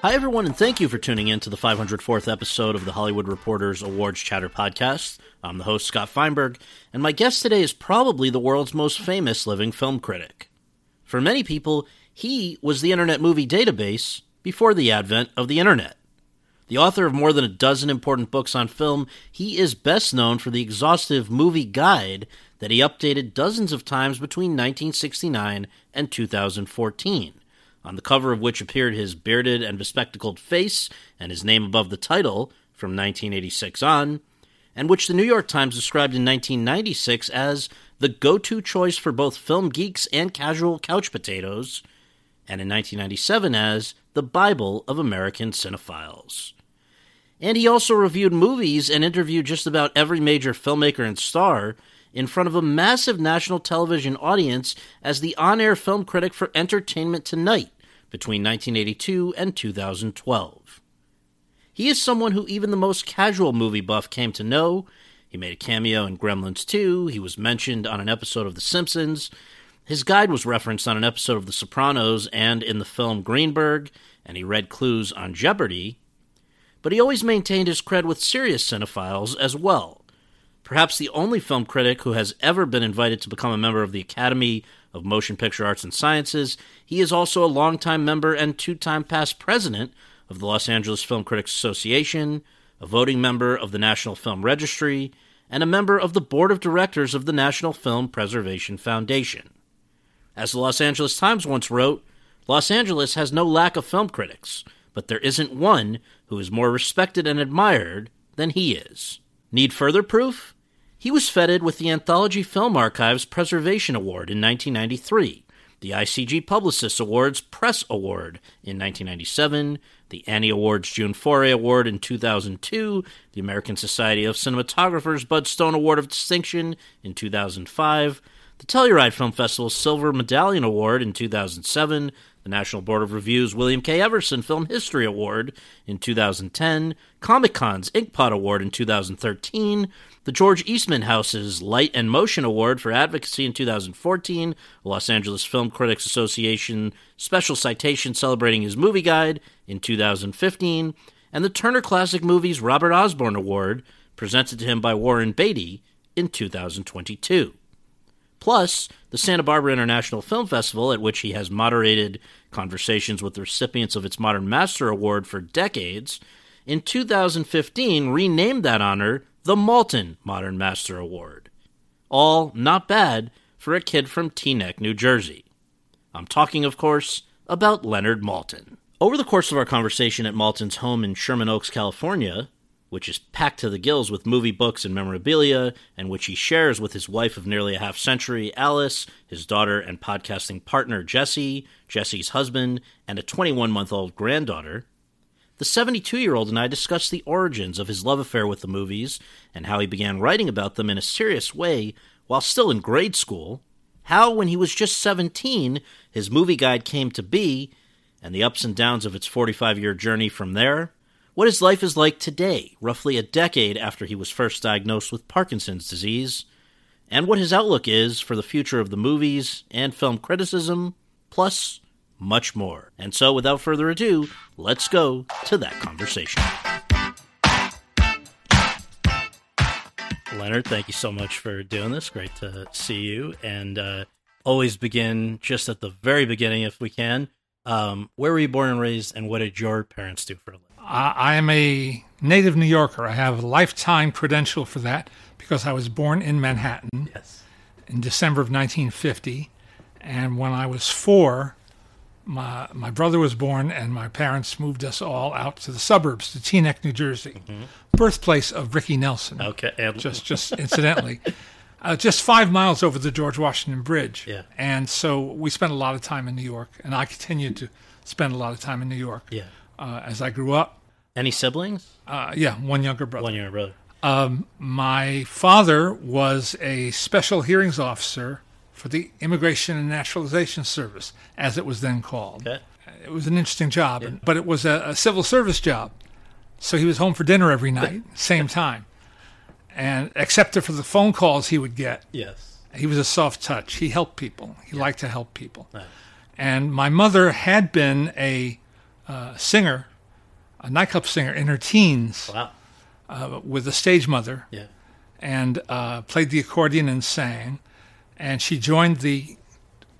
Hi, everyone, and thank you for tuning in to the 504th episode of the Hollywood Reporters Awards Chatter podcast. I'm the host, Scott Feinberg, and my guest today is probably the world's most famous living film critic. For many people, he was the Internet Movie Database before the advent of the Internet. The author of more than a dozen important books on film, he is best known for the exhaustive movie guide that he updated dozens of times between 1969 and 2014 on the cover of which appeared his bearded and bespectacled face and his name above the title from 1986 on, and which the New York Times described in 1996 as the go to choice for both film geeks and casual couch potatoes, and in 1997 as the Bible of American cinephiles. And he also reviewed movies and interviewed just about every major filmmaker and star in front of a massive national television audience as the on air film critic for Entertainment Tonight between 1982 and 2012. He is someone who even the most casual movie buff came to know. He made a cameo in Gremlins 2, he was mentioned on an episode of The Simpsons, his guide was referenced on an episode of The Sopranos and in the film Greenberg, and he read clues on Jeopardy! But he always maintained his cred with serious cinephiles as well. Perhaps the only film critic who has ever been invited to become a member of the Academy of Motion Picture Arts and Sciences. He is also a longtime member and two time past president of the Los Angeles Film Critics Association, a voting member of the National Film Registry, and a member of the board of directors of the National Film Preservation Foundation. As the Los Angeles Times once wrote, Los Angeles has no lack of film critics, but there isn't one who is more respected and admired than he is. Need further proof? He was feted with the Anthology Film Archives Preservation Award in 1993, the ICG Publicists Awards Press Award in 1997, the Annie Awards June Foray Award in 2002, the American Society of Cinematographers Bud Stone Award of Distinction in 2005, the Telluride Film Festival Silver Medallion Award in 2007, the National Board of Review's William K. Everson Film History Award in 2010, Comic Con's Inkpot Award in 2013, the George Eastman House's Light and Motion Award for Advocacy in 2014, the Los Angeles Film Critics Association Special Citation celebrating his movie guide in 2015, and the Turner Classic Movies Robert Osborne Award presented to him by Warren Beatty in 2022. Plus, the Santa Barbara International Film Festival, at which he has moderated conversations with the recipients of its Modern Master Award for decades, in 2015 renamed that honor the Maltin Modern Master Award. All not bad for a kid from Teaneck, New Jersey. I'm talking, of course, about Leonard Maltin. Over the course of our conversation at Maltin's home in Sherman Oaks, California, which is packed to the gills with movie books and memorabilia, and which he shares with his wife of nearly a half century, Alice, his daughter and podcasting partner, Jesse, Jesse's husband, and a 21 month old granddaughter, the 72 year old and I discussed the origins of his love affair with the movies and how he began writing about them in a serious way while still in grade school, how, when he was just 17, his movie guide came to be, and the ups and downs of its 45 year journey from there, what his life is like today, roughly a decade after he was first diagnosed with Parkinson's disease, and what his outlook is for the future of the movies and film criticism, plus much more. And so, without further ado, let's go to that conversation. Leonard, thank you so much for doing this. Great to see you. And uh, always begin just at the very beginning, if we can. Um, where were you born and raised, and what did your parents do for a living? I am a native New Yorker. I have a lifetime credential for that because I was born in Manhattan Yes. in December of 1950. And when I was four, my my brother was born, and my parents moved us all out to the suburbs, to Teaneck, New Jersey, birthplace of Ricky Nelson. Okay. And Just just incidentally, uh, just five miles over the George Washington Bridge. Yeah. And so we spent a lot of time in New York, and I continued to spend a lot of time in New York yeah. uh, as I grew up. Any siblings? Uh, yeah, one younger brother. One younger brother. My father was a special hearings officer for the Immigration and Naturalization Service, as it was then called. Okay. It was an interesting job, but it was a, a civil service job. So he was home for dinner every night, same time. And except for the phone calls he would get, Yes. he was a soft touch. He helped people. He liked to help people. Right. And my mother had been a uh, singer a nightclub singer in her teens Wow. uh, with a stage mother Yeah. and uh, played the accordion and sang. And she joined the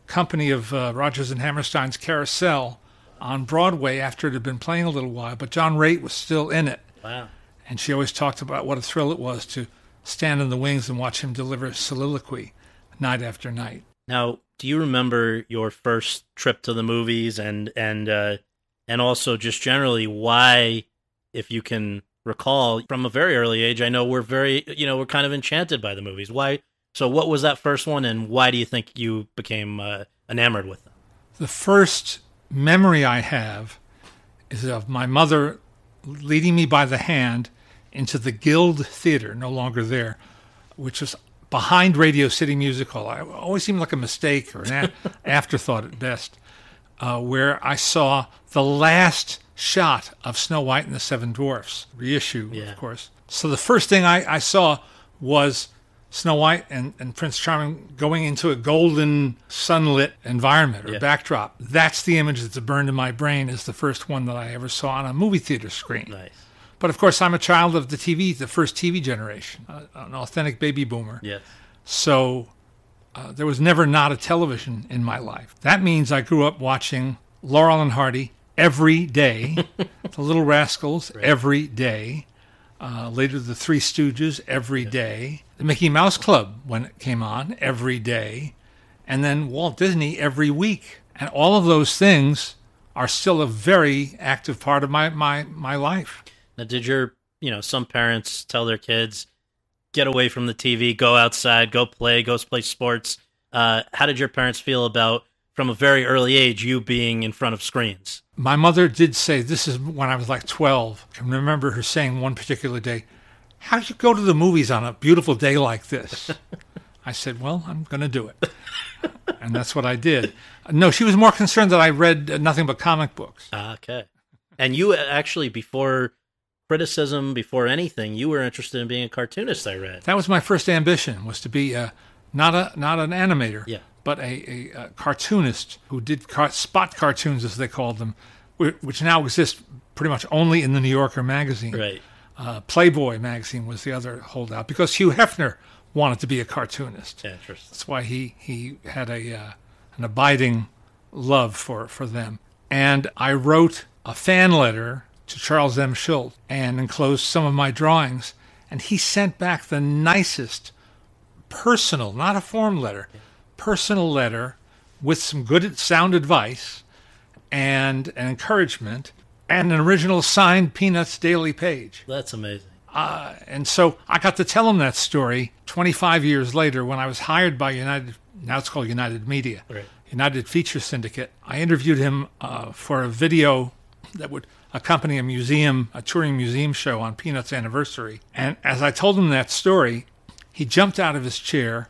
company of uh, Rodgers and Hammerstein's Carousel on Broadway after it had been playing a little while, but John Raitt was still in it. Wow. And she always talked about what a thrill it was to stand in the wings and watch him deliver soliloquy night after night. Now, do you remember your first trip to the movies and and uh, and also just generally why, if you can recall from a very early age, I know we're very you know we're kind of enchanted by the movies. Why? So, what was that first one, and why do you think you became uh, enamored with them? The first memory I have is of my mother leading me by the hand into the Guild Theater, no longer there, which was behind Radio City Music Hall. I always seemed like a mistake or an a- afterthought at best, uh, where I saw the last shot of Snow White and the Seven Dwarfs reissue, Yeah. of course. So the first thing I, I saw was Snow White and, and Prince Charming going into a golden sunlit environment or Yeah. backdrop. That's the image that's burned in my brain as the first one that I ever saw on a movie theater screen. Nice. But of course, I'm a child of the TV, the first TV generation, uh, an authentic baby boomer. Yes. So uh, there was never not a television in my life. That means I grew up watching Laurel and Hardy every day, The Little Rascals every day, uh, later The Three Stooges every day, The Mickey Mouse Club when it came on every day, and then Walt Disney every week. And all of those things are still a very active part of my, my, my life. Now, did your you know some parents tell their kids get away from the TV, go outside, go play, go play sports? Uh, how did your parents feel about from a very early age you being in front of screens? My mother did say, this is when I was like 12. I can remember her saying one particular day, How do you go to the movies on a beautiful day like this? I said, Well, I'm going to do it. and that's what I did. No, she was more concerned that I read uh, nothing but comic books. Okay. And you actually, before criticism, before anything, you were interested in being a cartoonist. I read. That was my first ambition, was to be uh, not a not an animator, Yeah. but a, a, a cartoonist who did car- spot cartoons, as they called them, which now exist pretty much only in the New Yorker magazine. Right. Uh, Playboy magazine was the other holdout because Hugh Hefner wanted to be a cartoonist. Interesting. That's why he he had a uh, an abiding love for for them. And I wrote a fan letter to Charles M. Schulz and enclosed some of my drawings, and he sent back the nicest personal, not a form letter, personal letter with some good sound advice and an encouragement and an original signed Peanuts daily page. That's amazing. Uh, and so I got to tell him that story 25 years later when I was hired by United, now it's called United Media, Right. United Feature Syndicate. I interviewed him uh, for a video that would accompany a museum, a touring museum show on Peanuts anniversary. And as I told him that story, he jumped out of his chair.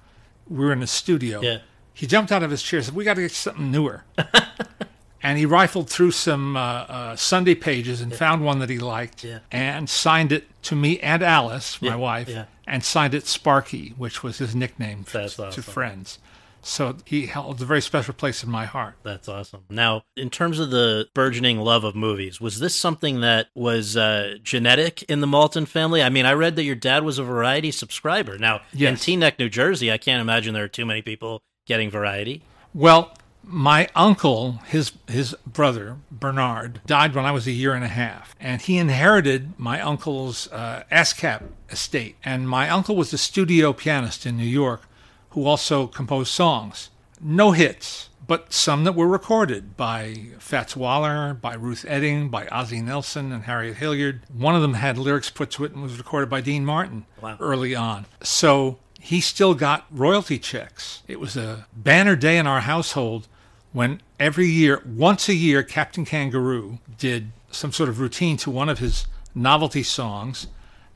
We were in a studio. Yeah. He jumped out of his chair and said, We got to get something newer. and he rifled through some uh, uh, Sunday pages and found one that he liked Yeah. and signed it to me and Alice, my Yeah, wife, yeah. and signed it Sparky, which was his nickname That's to awesome. friends. So he held a very special place in my heart. That's awesome. Now, in terms of the burgeoning love of movies, was this something that was uh, genetic in the Maltin family? I mean, I read that your dad was a Variety subscriber. Now, in Yes. Teaneck, New Jersey, I can't imagine there are too many people getting Variety. Well, my uncle, his his brother Bernard, died when I was a year and a half, and he inherited my uncle's uh, ASCAP estate. And my uncle was a studio pianist in New York, who also composed songs. No hits, but some that were recorded by Fats Waller, by Ruth Etting, by Ozzie Nelson, and Harriet Hilliard. One of them had lyrics put to it and was recorded by Dean Martin Wow. early on. So he still got royalty checks. It was a banner day in our household when every year, once a year, Captain Kangaroo did some sort of routine to one of his novelty songs.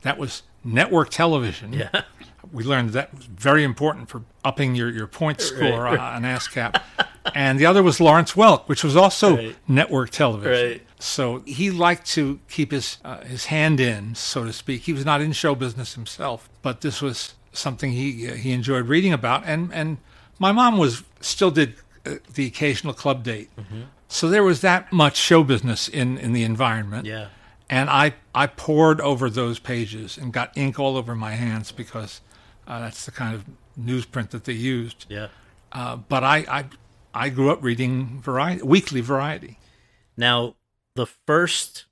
That was network television. Yeah. We learned that was very important for upping your, your point score Right, on ASCAP. and the other was Lawrence Welk, which was also Right. network television. Right. So he liked to keep his uh, his hand in, so to speak. He was not in show business himself, but this was something he uh, he enjoyed reading about. And and my mom was still did uh, the occasional club date, Mm-hmm. so there was that much show business in in the environment. Yeah. And I, I pored over those pages and got ink all over my hands because uh, that's the kind of newsprint that they used. Yeah. Uh, but I, I, I grew up reading variety, weekly variety. Now, the first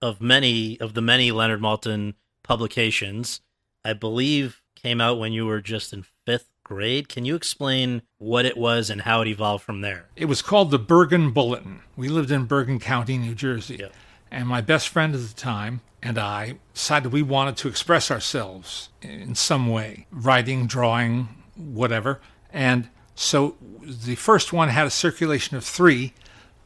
of many of the many Leonard Maltin publications, I believe, came out when you were just in fifth grade. Can you explain what it was and how it evolved from there? It was called the Bergen Bulletin. We lived in Bergen County, New Jersey. Yep. And my best friend at the time and I decided we wanted to express ourselves in some way writing, drawing, whatever. And so the first one had a circulation of three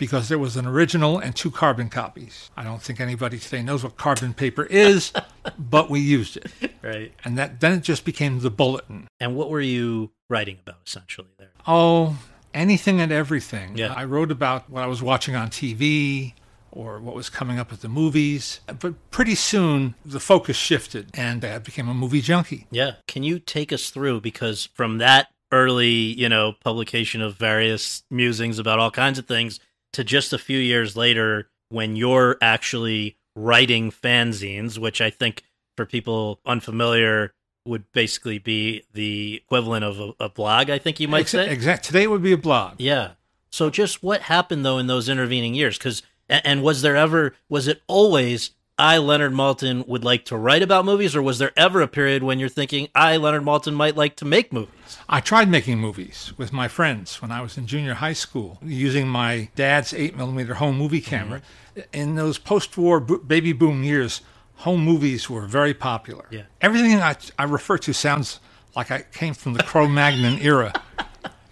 because there was an original and two carbon copies. I don't think anybody today knows what carbon paper is, but we used it. Right. And that then it just became the bulletin. And what were you writing about essentially there? Oh, anything and everything. Yeah. I wrote about what I was watching on TV or what was coming up at the movies. But pretty soon the focus shifted and I became a movie junkie. Yeah. Can you take us through because from that early, you know, publication of various musings about all kinds of things to just a few years later when you're actually writing fanzines, which I think for people unfamiliar would basically be the equivalent of a, a blog, I think you might say. Exact. Today would be a blog. Yeah. So just what happened though in those intervening years? Because and was there ever was it always I Leonard Maltin would like to write about movies, or was there ever a period when you're thinking I Leonard Maltin might like to make movies? I tried making movies with my friends when I was in junior high school using my dad's 8 millimeter home movie camera. Mm-hmm. In those post war bo- baby boom years, home movies were very popular. Yeah. Everything I, I refer to sounds like I came from the Cro Magnon era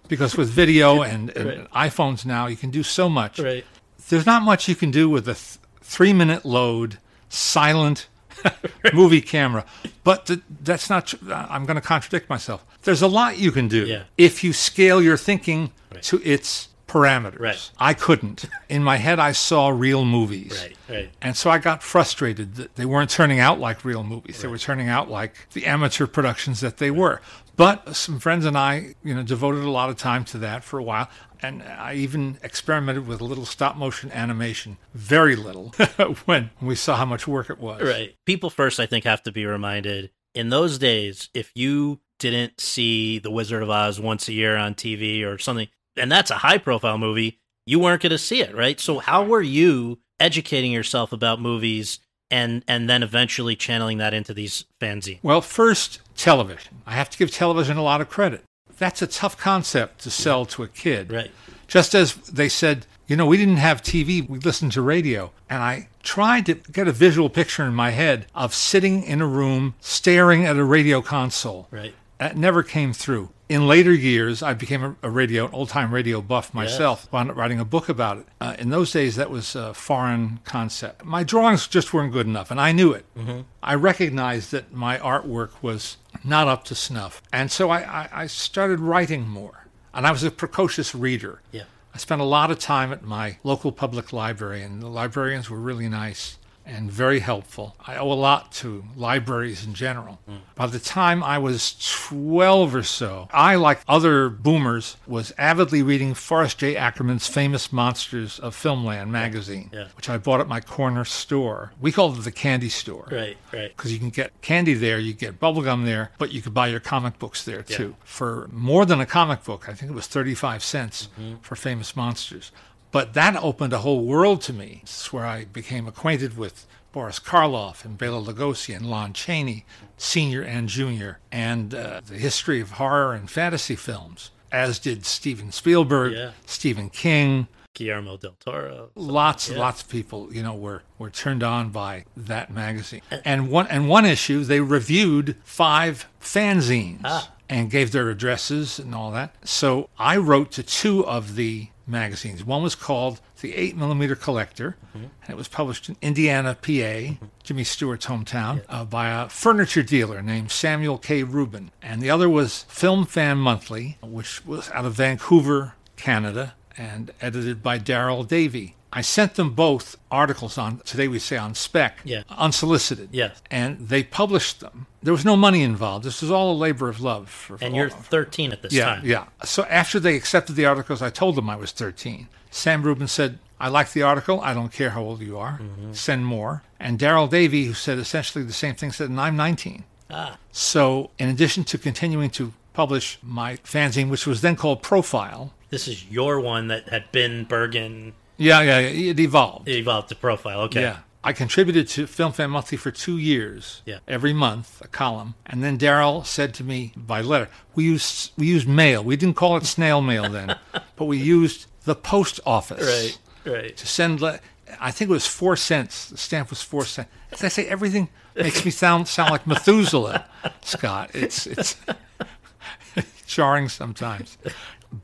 because with video and, and iPhones now, you can do so much. Right. There's not much you can do with a th- three minute load, silent movie camera. But th- that's not, tr- uh, I'm going to contradict myself. There's a lot you can do Yeah. if you scale your thinking to its parameters. Right. I couldn't. In my head, I saw real movies. Right. Right. And so I got frustrated that they weren't turning out like real movies. They were turning out like the amateur productions that they were. But some friends and I, you know, devoted a lot of time to that for a while. And I even experimented with a little stop motion animation, very little, when we saw how much work it was. Right. People first, I think, have to be reminded in those days, if you didn't see The Wizard of Oz once a year on TV or something, and that's a high profile movie, you weren't going to see it, right? So, how were you educating yourself about movies and, and then eventually channeling that into these fanzines? Well, first, television. I have to give television a lot of credit. That's a tough concept to sell to a kid. Right. Just as they said, you know, we didn't have TV, we listened to radio. And I tried to get a visual picture in my head of sitting in a room staring at a radio console. Right. That never came through. In later years, I became a, a radio, an old-time radio buff myself. Wound up writing a book about it. Uh, in those days, that was a foreign concept. My drawings just weren't good enough, and I knew it. I recognized that my artwork was not up to snuff, and so I, I, I started writing more. And I was a precocious reader. Yeah. I spent a lot of time at my local public library, and the librarians were really nice and very helpful. I owe a lot to libraries in general. Mm. By the time I was 12 or so, I, like other boomers, was avidly reading Forrest J. Ackerman's Famous Monsters of Filmland magazine, Yeah. which I bought at my corner store. We called it the candy store Right. Right. because you can get candy there, you get bubblegum there, but you could buy your comic books there too. For more than a comic book, I think it was 35 cents mm-hmm. for Famous Monsters. But that opened a whole world to me. This is where I became acquainted with Boris Karloff and Bela Lugosi and Lon Chaney, senior and junior, and uh, the history of horror and fantasy films, as did Steven Spielberg, Yeah. Stephen King, Guillermo del Toro. lots and lots of people you know were were turned on by that magazine and one and one issue they reviewed five fanzines Ah. and gave their addresses and all that so i wrote to two of the magazines. One was called the 8 millimeter collector and it was published in indiana pa jimmy stewart's hometown uh, by a furniture dealer named samuel k. Rubin. And the other was film fan monthly which was out of vancouver canada and edited by Daryl Davey. I sent them both articles on, today we say on spec, Yeah. unsolicited. Yes. And they published them. There was no money involved. This was all a labor of love. For, And for you're all- 13 at this yeah, time. yeah. So after they accepted the articles, I told them I was 13. Sam Rubin said, I like the article. I don't care how old you are. Send more. And Daryl Davey, who said essentially the same thing, said, and I'm 19. Ah, So, in addition to continuing to publish my fanzine, which was then called Profile, this is your one that had been Bergen. Yeah, yeah, yeah. it evolved. It evolved to profile. Okay. Yeah. I contributed to Film Fan Monthly for two years, Yeah. every month, a column. And then Daryl said to me by letter, we used, we used mail. We didn't call it snail mail then, but we used the post office Right. Right. to send, le- I think it was four cents. The stamp was four cents. As I say, everything makes me sound sound like Methuselah, Scott. It's, it's jarring sometimes.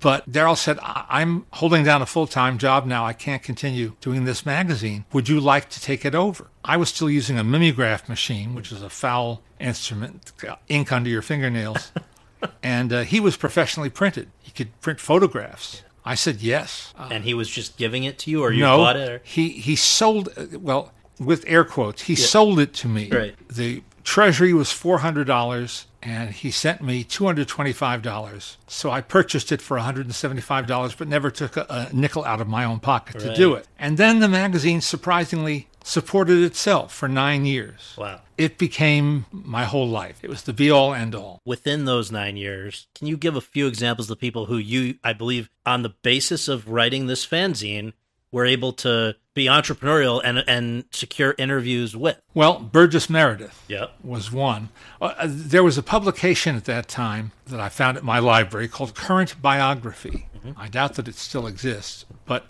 But Daryl said, "I- I'm holding down a full time job now. I can't continue doing this magazine. Would you like to take it over? I was still using a mimeograph machine, which is a foul instrument, ink under your fingernails. and uh, he was professionally printed. He could print photographs. I said yes. Uh, and he was just giving it to you, or you no, bought it? Or? he he sold uh, well with air quotes. He sold it to me. Right. The treasury was four hundred dollars, and he sent me two hundred twenty-five dollars. So I purchased it for one hundred and seventy-five dollars, but never took a, a nickel out of my own pocket to do it. And then the magazine surprisingly supported itself for nine years. Wow. It became my whole life. It was the be-all, end-all. Within those nine years, can you give a few examples of people who you, I believe, on the basis of writing this fanzine, were able to be entrepreneurial and and secure interviews with? Well, Burgess Meredith. Yep. was one. Uh, uh, there was a publication at that time that I found at my library called Current Biography. I doubt that it still exists, but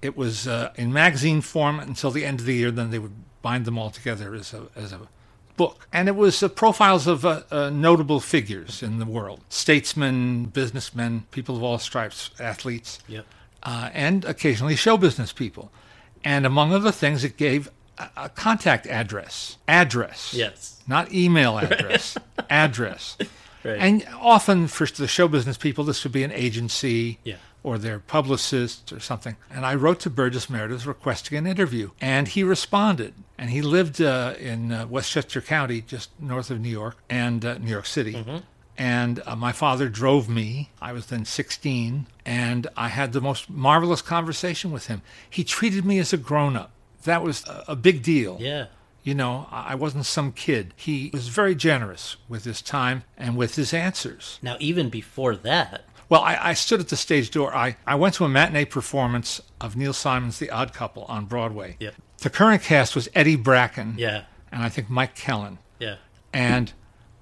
it was uh, in magazine form until the end of the year. Then they would bind them all together as a as a book, and it was uh, profiles of uh, uh, notable figures in the world: statesmen, businessmen, people of all stripes, athletes Yep. Uh, and occasionally show business people. And among other things, it gave a, a contact address. Address. Yes. Not email address. address. Right. And often for the show business people, this would be an agency Yeah. or their publicist or something. And I wrote to Burgess Meredith requesting an interview, and he responded. And he lived uh, in uh, Westchester County, just north of New York and uh, New York City. And uh, my father drove me. I was then 16, and I had the most marvelous conversation with him. He treated me as a grown up. That was a, a big deal. yeah. You know, I wasn't some kid. He was very generous with his time and with his answers. Now, even before that, Well, I, I stood at the stage door. I, I went to a matinee performance of Neil Simon's The Odd Couple on Broadway. Yeah. The current cast was Eddie Bracken yeah, and I think Mike Kellin. yeah, And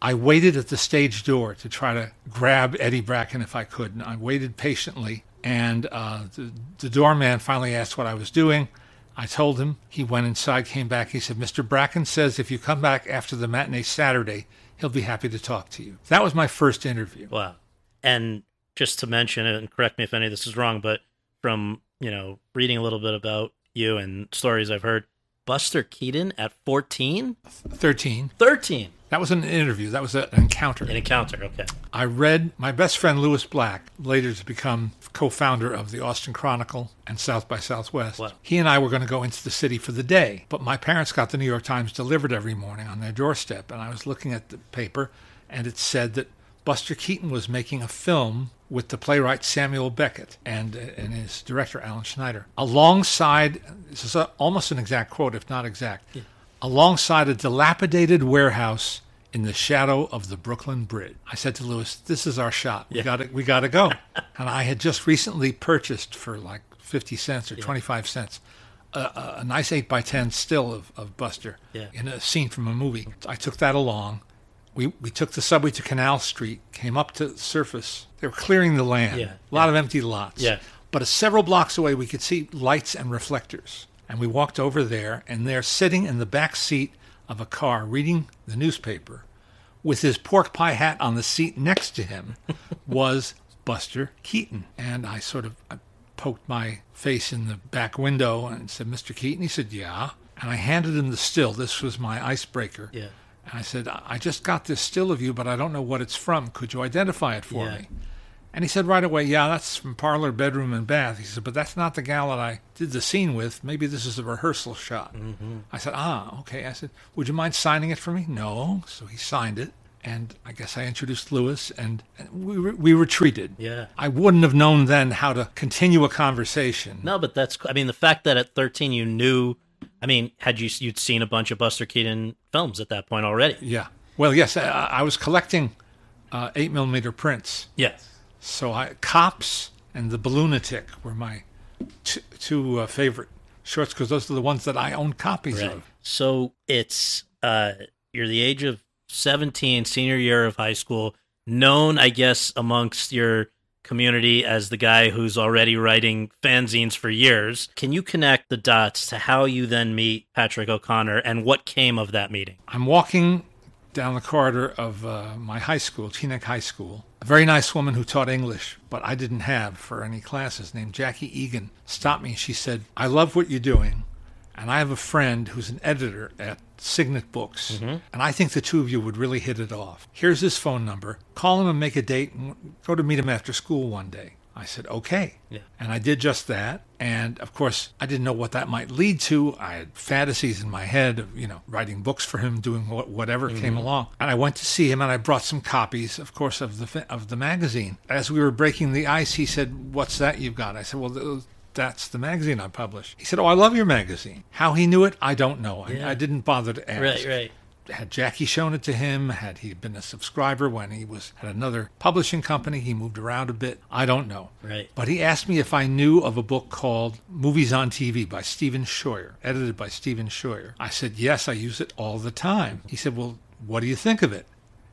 I waited at the stage door to try to grab Eddie Bracken if I could. And I waited patiently. And uh, the, the doorman finally asked what I was doing. I told him. He went inside, came back. He said, Mr. Bracken says if you come back after the matinee Saturday, he'll be happy to talk to you. That was my first interview. wow. And just to mention it, and correct me if any of this is wrong, but from you know reading a little bit about you and stories I've heard, Buster Keaton at 14, 13. 13, That was an interview. That was an encounter. an encounter. Okay, I read my best friend Louis Black, later to become co-founder of the Austin Chronicle and South by Southwest. Wow. He and I were going to go into the city for the day, but my parents got the New York Times delivered every morning on their doorstep, and I was looking at the paper, and it said that Buster Keaton was making a film with the playwright Samuel Beckett and, uh, and his director Alan Schneider, alongside. This is a, almost an exact quote, if not exact. Alongside a dilapidated warehouse in the shadow of the Brooklyn Bridge. I said to Louis, "This is our shot. We got to we got to go." and I had just recently purchased for like fifty cents or twenty five cents a, a, nice eight by ten still of, of Buster Yeah. in a scene from a movie. I took that along. We we took the subway to Canal Street, came up to the surface. They were clearing the land. Yeah, a lot of empty lots. Yeah. But uh, several blocks away, we could see lights and reflectors. And we walked over there, and there, sitting in the back seat of a car reading the newspaper, with his pork pie hat on the seat next to him, was Buster Keaton. And I sort of I poked my face in the back window and said, Mr. Keaton? He said, Yeah. And I handed him the still. This was my icebreaker. yeah, And I said, I I just got this still of you, but I don't know what it's from. Could you identify it for Yeah. me? And he said right away, Yeah, that's from parlor, bedroom, and bath. He said, But that's not the gal that I did the scene with. Maybe this is a rehearsal shot. I said, Ah, okay. I said, Would you mind signing it for me? No. So he signed it. and I guess I introduced Louis, and we re- we retreated. Yeah. I wouldn't have known then how to continue a conversation. No, but that's. I mean, the fact that at 13 you knew. I mean, had you you'd seen a bunch of Buster Keaton films at that point already? Yeah. Well, yes, I, I was collecting uh, eight millimeter prints. Yes. So I cops and the Balloonatic were my t- two uh, favorite shorts because those are the ones that I own copies Right. of. So it's uh, you're the age of 17, senior year of high school, known, I guess, amongst your community as the guy who's already writing fanzines for years. Can you connect the dots to how you then meet Patrick O'Connor and what came of that meeting? I'm walking down the corridor of uh, my high school, Teaneck High School. A very nice woman who taught English, but I didn't have for any classes, named Jackie Egan, stopped me. She said, I love what you're doing, and I have a friend who's an editor at Signet Books, mm-hmm. and I think the two of you would really hit it off. Here's his phone number. Call him and make a date and go to meet him after school one day. I said, okay. Yeah. And I did just that. And of course, I didn't know what that might lead to. I had fantasies in my head of, you know, writing books for him, doing what, whatever mm-hmm. came along. And I went to see him and I brought some copies, of course, of the of the magazine. As we were breaking the ice, he said, "What's that you've got?" I said, "Well, that's the magazine I published." He said, "Oh, I love your magazine." How he knew it, I don't know. I, Yeah. I didn't bother to ask Right, right. Had Jackie shown it to him? Had he been a subscriber when he was at another publishing company? He moved around a bit. I don't know. Right. But he asked me if I knew of a book called Movies on TV by Stephen Scheuer, edited by Stephen Scheuer. I said, Yes, I use it all the time. He said, Well, what do you think of it?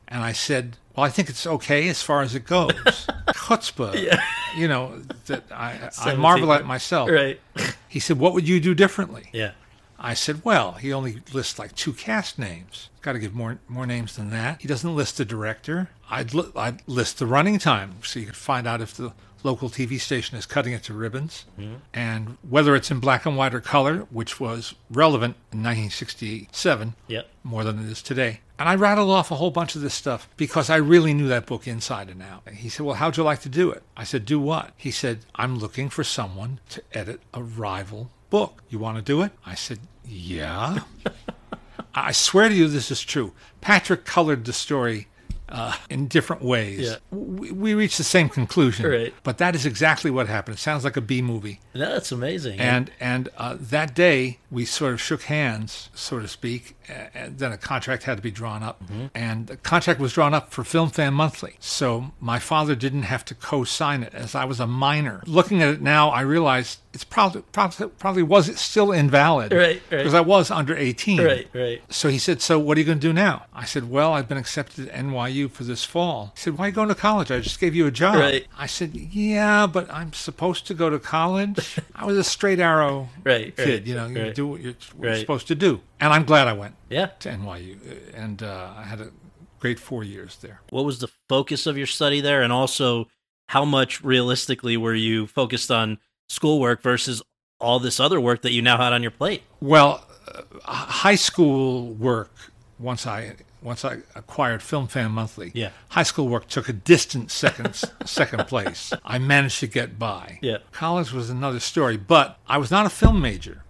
And I said, Well, I think it's okay as far as it goes. Chutzpah. You know, that I, I marvel at myself. Right. He said, What would you do differently? Yeah. I said, well, he only lists like two cast names. Got to give more more names than that. He doesn't list the director. I'd, li- I'd list the running time so you could find out if the local TV station is cutting it to ribbons mm-hmm. and whether it's in black and white or color, which was relevant in 1967 Yep. more than it is today. And I rattled off a whole bunch of this stuff because I really knew that book inside and out. He said, Well, how'd you like to do it? I said, Do what? He said, I'm looking for someone to edit a rival book. You want to do it? I said, Yeah. I swear to you, this is true. Patrick colored the story uh, in different ways. Yeah. We, we reached the same conclusion. Right. But that is exactly what happened. It sounds like a B movie. No, that's amazing. And and uh, that day we sort of shook hands, so to speak. And then a contract had to be drawn up, and the contract was drawn up for Film Fan Monthly. So my father didn't have to co-sign it, as I was a minor. Looking at it now, I realize it's probably probably probably was it still invalid, Right, right. Because I was under eighteen. right, right. So he said, So what are you going to do now? I said, Well, I've been accepted at NYU for this fall. He said, Why are you going to college? I just gave you a job. Right. I said, Yeah, but I'm supposed to go to college. I was a straight arrow Right, kid. right, You know, you right. do what you're, what you're supposed to do. And I'm glad I went Yeah. to NYU. And uh, I had a great four years there. What was the focus of your study there? And also, how much realistically were you focused on schoolwork versus all this other work that you now had on your plate? Well, uh, high school work, once I. Once I acquired Film Fan Monthly, Yeah. high school work took a distant second second place. I managed to get by. Yeah. College was another story, but I was not a film major.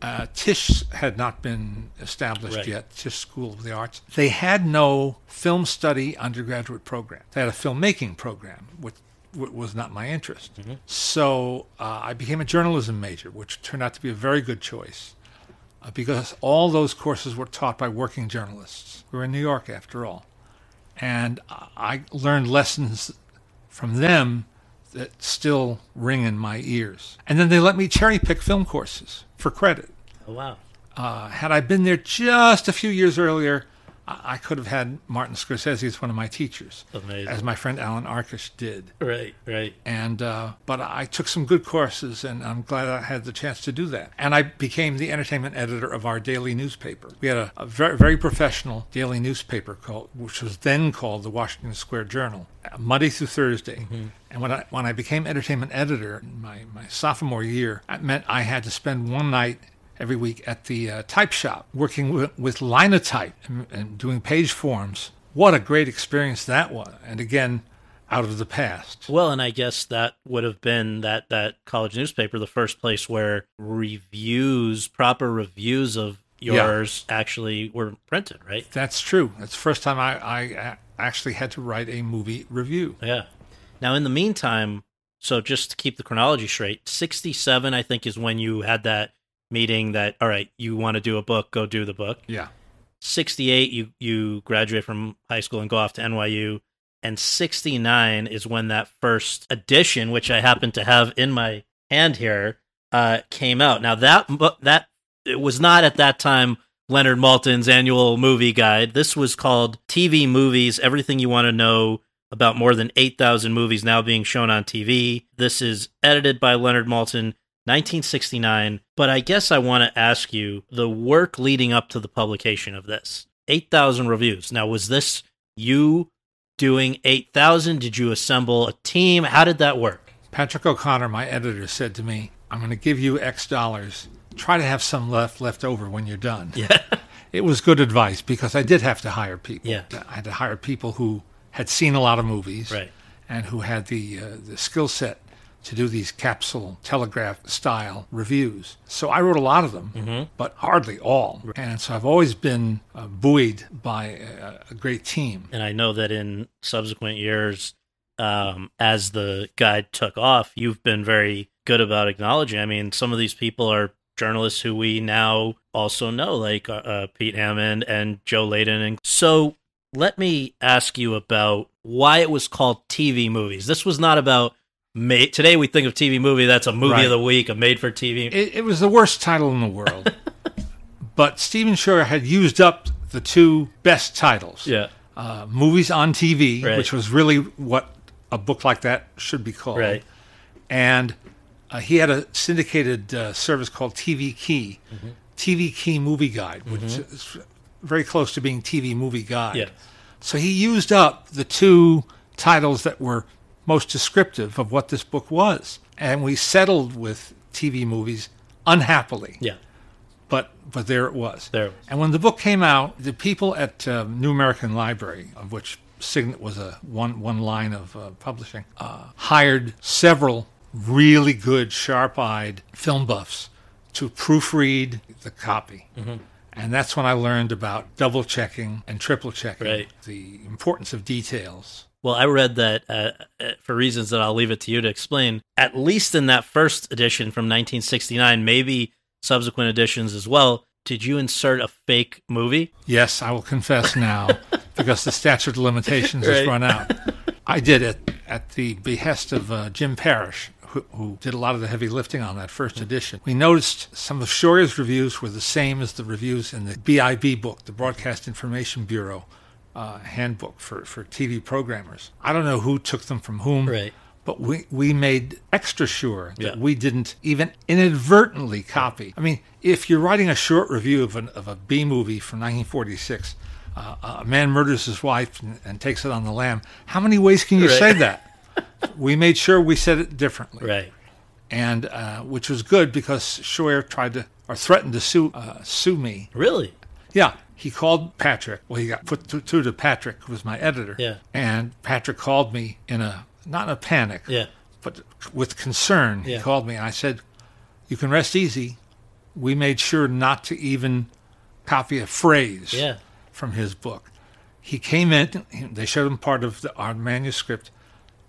Uh, Tisch had not been established Right. yet, Tisch School of the Arts. They had no film study undergraduate program. They had a filmmaking program, which, which was not my interest. So uh, I became a journalism major, which turned out to be a very good choice uh, because all those courses were taught by working journalists. We were in New York, after all. And I learned lessons from them that still ring in my ears. And then they let me cherry pick film courses for credit. Oh, wow. Uh, had I been there just a few years earlier, I, could have had Martin Scorsese as one of my teachers, Amazing. as my friend Alan Arkush did. Right, right. And uh, but I took some good courses, and I'm glad I had the chance to do that. And I became the entertainment editor of our daily newspaper. We had a, a very very professional daily newspaper called, which was then called the Washington Square Journal, Monday through Thursday. And when I when I became entertainment editor in my my sophomore year, that meant I had to spend one night every week at the uh, type shop working with, with linotype and, and doing page forms. What a great experience that was! And again, out of the past. Well, and I guess that would have been that that college newspaper the first place where reviews, proper reviews of yours actually were printed, right? That's true. That's the first time I actually had to write a movie review. Yeah. Now, in the meantime, so just to keep the chronology straight, 67, I think, is when you had that meeting that, all right, you want to do a book, go do the book. Yeah. 68, you, you graduate from high school and go off to NYU. And 69 is when that first edition, which I happen to have in my hand here, uh, came out. Now, that, that, it was not at that time Leonard Maltin's annual movie guide. This was called TV Movies Everything You Want to Know about more than 8,000 movies now being shown on TV. This is edited by Leonard Maltin, 1969. But I guess I want to ask you the work leading up to the publication of this 8,000 reviews. Now, was this you doing 8,000? Did you assemble a team? How did that work? Patrick O'Connor, my editor, said to me, I'm going to give you X dollars. Try to have some left left over when you're done. Yeah. It was good advice because I did have to hire people. Yeah. I had to hire people who had seen a lot of movies Right. and who had the uh, the skill set to do these capsule telegraph style reviews. So I wrote a lot of them, Mm-hmm. but hardly all. And so I've always been uh, buoyed by a, a great team. And I know that in subsequent years, um, as the guide took off, you've been very good about acknowledging. I mean, some of these people are journalists who we now also know, like uh, uh, Pete Hammond and Joe Leydon. And so let me ask you about why it was called TV movies. This was not about. Made, today we think of TV movie. That's a movie Right. of the week, a made for TV. It, it was the worst title in the world. but Stephen Scheuer had used up the two best titles. yeah, uh, movies on TV, Right. which was really what a book like that should be called. right. And uh, he had a syndicated uh, service called TV Key, Mm-hmm. TV Key Movie Guide, which is very close to being TV Movie Guide. Yeah. So he used up the two titles that were most descriptive of what this book was. And we settled with TV movies unhappily Yeah, but but there it was. There it was. And when the book came out, the people at um, New American Library, of which Signet was a one one line of uh, publishing, uh, hired several really good, sharp-eyed film buffs to proofread the copy. Mm-hmm. And that's when I learned about double checking and triple checking, Right. the importance of details. Well, I read that uh, uh, for reasons that I'll leave it to you to explain. At least in that first edition from 1969, maybe subsequent editions as well. Did you insert a fake movie? Yes, I will confess now, because the statute of limitations Right. has run out. I did it at the behest of uh, Jim Parish, who, who did a lot of the heavy lifting on that first edition. We noticed some of Scheuer's reviews were the same as the reviews in the BIB book, the Broadcast Information Bureau uh, handbook for, for TV programmers. I don't know who took them from whom. Right. But we, we made extra sure that Yeah. we didn't even inadvertently copy. I mean, if you're writing a short review of, an, of a B movie from 1946, uh, a man murders his wife and, and takes it on the lam, how many ways can you Right. say that? we made sure we said it differently. Right. And uh, which was good because Scheuer tried to, or threatened to sue, uh, sue me. Really? Yeah, he called Patrick. Well, he got put through to, Patrick, who was my editor. Yeah. And Patrick called me in a, not in a panic, Yeah. but with concern, Yeah. he called me and I said, You can rest easy. We made sure not to even copy a phrase Yeah. from his book. He came in, they showed him part of the, our manuscript,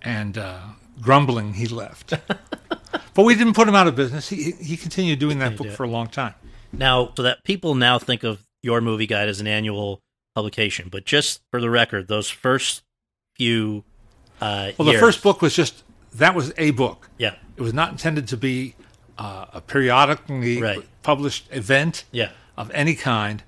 and uh, grumbling, he left. but we didn't put him out of business. He, he continued doing that book for a long time. Now, so that people now think of your movie guide as an annual publication, but just for the record, those first few uh, Well, the first book was just, that was a book. Yeah. It was not intended to be uh, a periodically Right. published event. Yeah. of any kind,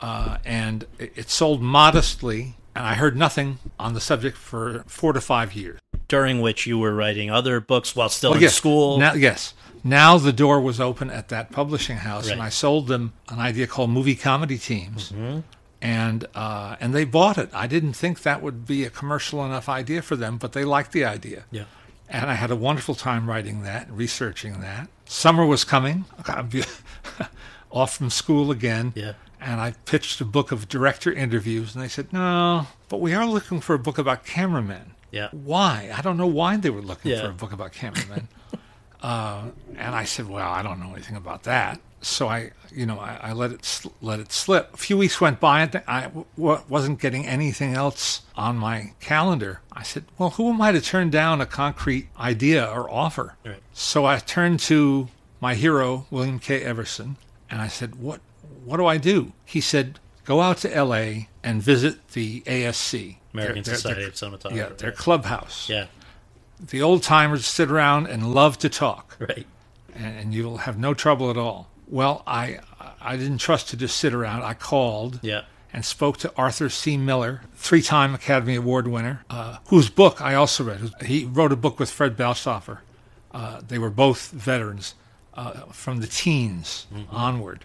uh, and it, it sold modestly. And I heard nothing on the subject for four to five years. During which you were writing other books while still Well, in yes, school. Now, yes. Now the door was open at that publishing house, and I sold them an idea called movie comedy teams, Mm-hmm. and uh, and they bought it. I didn't think that would be a commercial enough idea for them, but they liked the idea. yeah. And I had a wonderful time writing that, researching that. Summer was coming, off from school again. Yeah. And I pitched a book of director interviews, and they said, no, but we are looking for a book about cameramen. Yeah. Why? I don't know why they were looking Yeah. for a book about cameramen. uh, and I said, well, I don't know anything about that. so I, you know, I, I let it sl- let it slip. A few weeks went by, and I w- wasn't getting anything else on my calendar. I said, "Well, who am I to turn down a concrete idea or offer?" Right. So I turned to my hero, William K. Everson, and I said, "What what do I do?" He said, "Go out to L.A. and visit the ASC, American Their- Society their- of Cinematography. yeah, their clubhouse. yeah, The old timers sit around and love to talk." right. and, and you'll have no trouble at all. Well, I I didn't trust to just sit around. I called Yeah, and spoke to Arthur C. Miller, three-time Academy Award winner, uh, whose book I also read. He wrote a book with Fred Balshofer. Uh, they were both veterans uh, from the teens onward,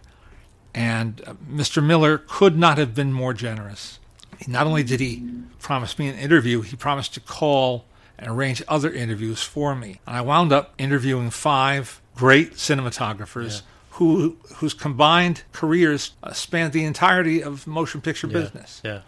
and uh, Mr. Miller could not have been more generous. Not only did he promise me an interview, he promised to call and arrange other interviews for me. And I wound up interviewing five great cinematographers who whose combined careers uh, spanned the entirety of motion picture yeah, business. Yeah,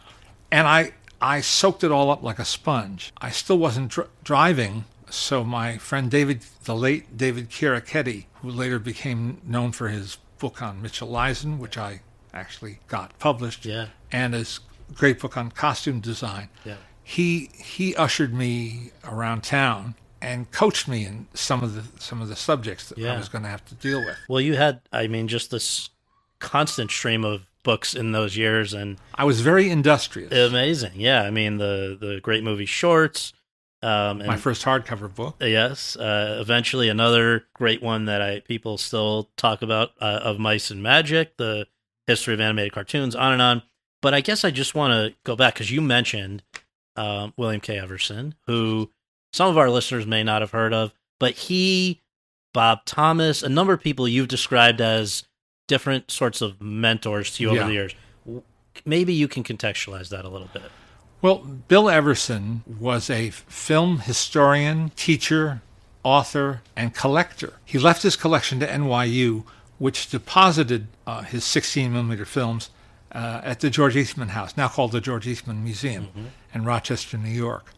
And I I soaked it all up like a sponge. I still wasn't dr- driving, so my friend David, the late David Chierichetti, who later became known for his book on Mitchell Leisen, which I actually got published, Yeah. and his great book on costume design. Yeah. He he ushered me around town and coached me in some of the some of the subjects that Yeah. I was going to have to deal with. Well, you had, I mean, just this constant stream of books in those years, and I was very industrious. amazing. Yeah, I mean, the the great movie shorts. Um, and my first hardcover book. Yes. Uh, eventually, another great one that I people still talk about uh, of Mice and Magic, the history of animated cartoons, on and on. But I guess I just want to go back because you mentioned um, William K. Everson, who some of our listeners may not have heard of, but he, Bob Thomas, a number of people you've described as different sorts of mentors to you over Yeah. the years. Maybe you can contextualize that a little bit. Well, Bill Everson was a film historian, teacher, author, and collector. He left his collection to NYU, which deposited uh, his 16 millimeter films uh, at the George Eastman House, now called the George Eastman Museum in Rochester, New York.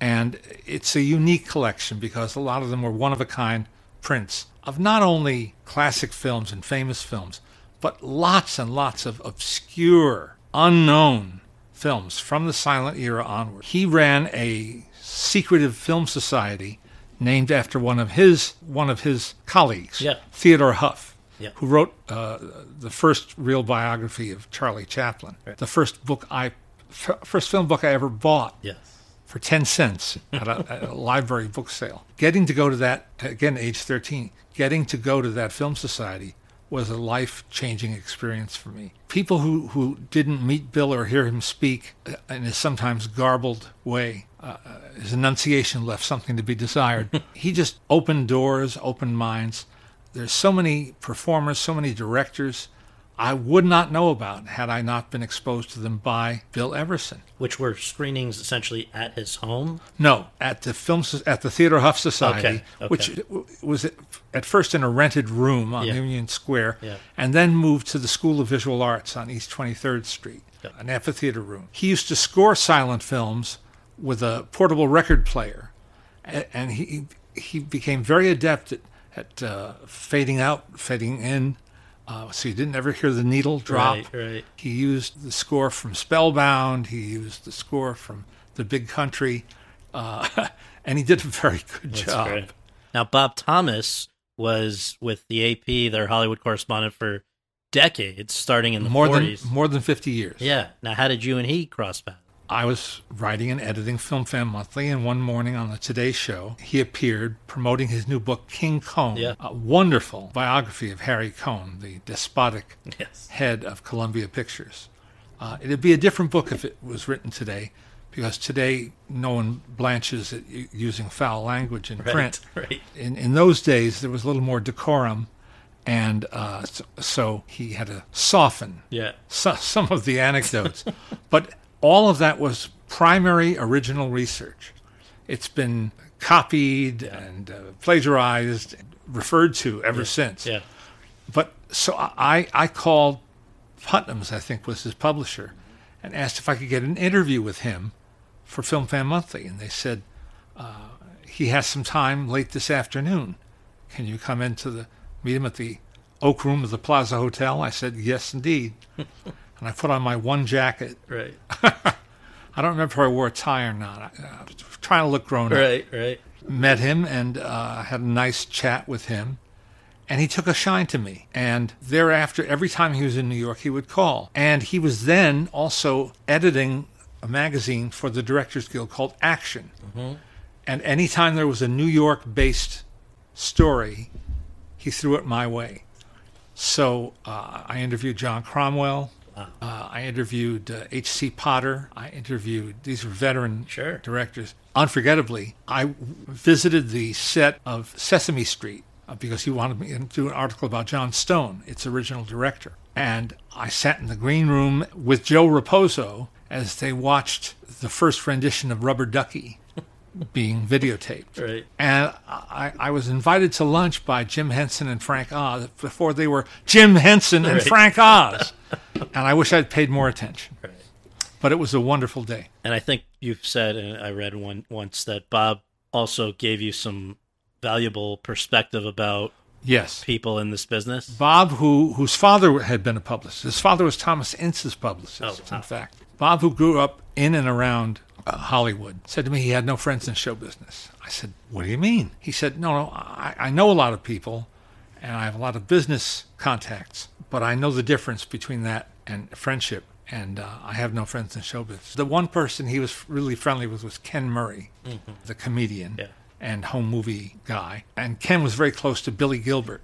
And it's a unique collection because a lot of them were one of a kind prints of not only classic films and famous films, but lots and lots of obscure, unknown films from the silent era onward. He ran a secretive film society named after one of his one of his colleagues, Yeah. Theodore Huff, Yeah. who wrote uh, the first real biography of Charlie Chaplin. The first book I f- first film book I ever bought Yes. for 10 cents at a, at a library book sale. Getting to go to that, again, age 13, getting to go to that film society was a life changing experience for me. People who, who didn't meet Bill or hear him speak uh, in his sometimes garbled way, uh, uh, his enunciation left something to be desired. he just opened doors, opened minds. There's so many performers, so many directors I would not know about had I not been exposed to them by Bill Everson. Which were screenings essentially at his home. No, at the film at the Theodore Huff Society, Okay, okay. which was at- first in a rented room on Yeah. Union Square, Yeah. and then moved to the School of Visual Arts on East Twenty Third Street, Yeah. an amphitheater room. He used to score silent films with a portable record player, and he he became very adept at at uh, fading out, fading in. Uh, so you didn't ever hear the needle drop. Right, right. He used the score from Spellbound. He used the score from The Big Country, uh, and he did a very good That's job. great. Now, Bob Thomas was with the AP, their Hollywood correspondent, for decades, starting in the More 40s. than more than fifty years. yeah. Now, how did you and he cross paths? I was writing and editing Film Fan Monthly, and one morning on the Today Show, he appeared promoting his new book, King Cohn, Yeah. a wonderful biography of Harry Cohn, the despotic Yes. head of Columbia Pictures. Uh, it'd be a different book if it was written today, because today no one blanches at using foul language in Right. print. Right. In, in those days, there was a little more decorum, and uh, so, so he had to soften Yeah. so, some of the anecdotes. but all of that was primary original research. It's been copied and uh, plagiarized, referred to ever since. Yeah. But so I, I called Putnam's, I think was his publisher, and asked if I could get an interview with him for Film Fan Monthly. And they said, uh, he has some time late this afternoon. Can you come into the, meet him at the Oak Room of the Plaza Hotel? I said, Yes, indeed. and I put on my one jacket. Right. I don't remember if I wore a tie or not. I, I was trying to look grown up. Right. Right. Met him and uh, had a nice chat with him. And he took a shine to me. And thereafter, every time he was in New York, he would call. And he was then also editing a magazine for the Directors Guild called Action. And anytime there was a New York based story, he threw it my way. So uh, I interviewed John Cromwell. Uh, I interviewed uh, H.C. Potter. I interviewed, these were veteran Sure. directors. Unforgettably, I visited the set of Sesame Street uh, because he wanted me to do an article about John Stone, its original director. And I sat in the green room with Joe Raposo as they watched the first rendition of Rubber Ducky being videotaped. Right. And I, I was invited to lunch by Jim Henson and Frank Oz before they were Jim Henson and Right. Frank Oz. and I wish I'd paid more attention. Right. But it was a wonderful day. And I think you've said, and I read one once that Bob also gave you some valuable perspective about Yes. people in this business. Bob, who whose father had been a publicist. His father was Thomas Ince's publicist, Oh, wow. in fact. Bob, who grew up in and around uh, Hollywood, said to me he had no friends in show business. I said, What do you mean? He said, No, no, I, I know a lot of people and I have a lot of business contacts, but I know the difference between that and friendship. And uh, I have no friends in show business. The one person he was really friendly with was Ken Murray, the comedian Yeah. and home movie guy. And Ken was very close to Billy Gilbert,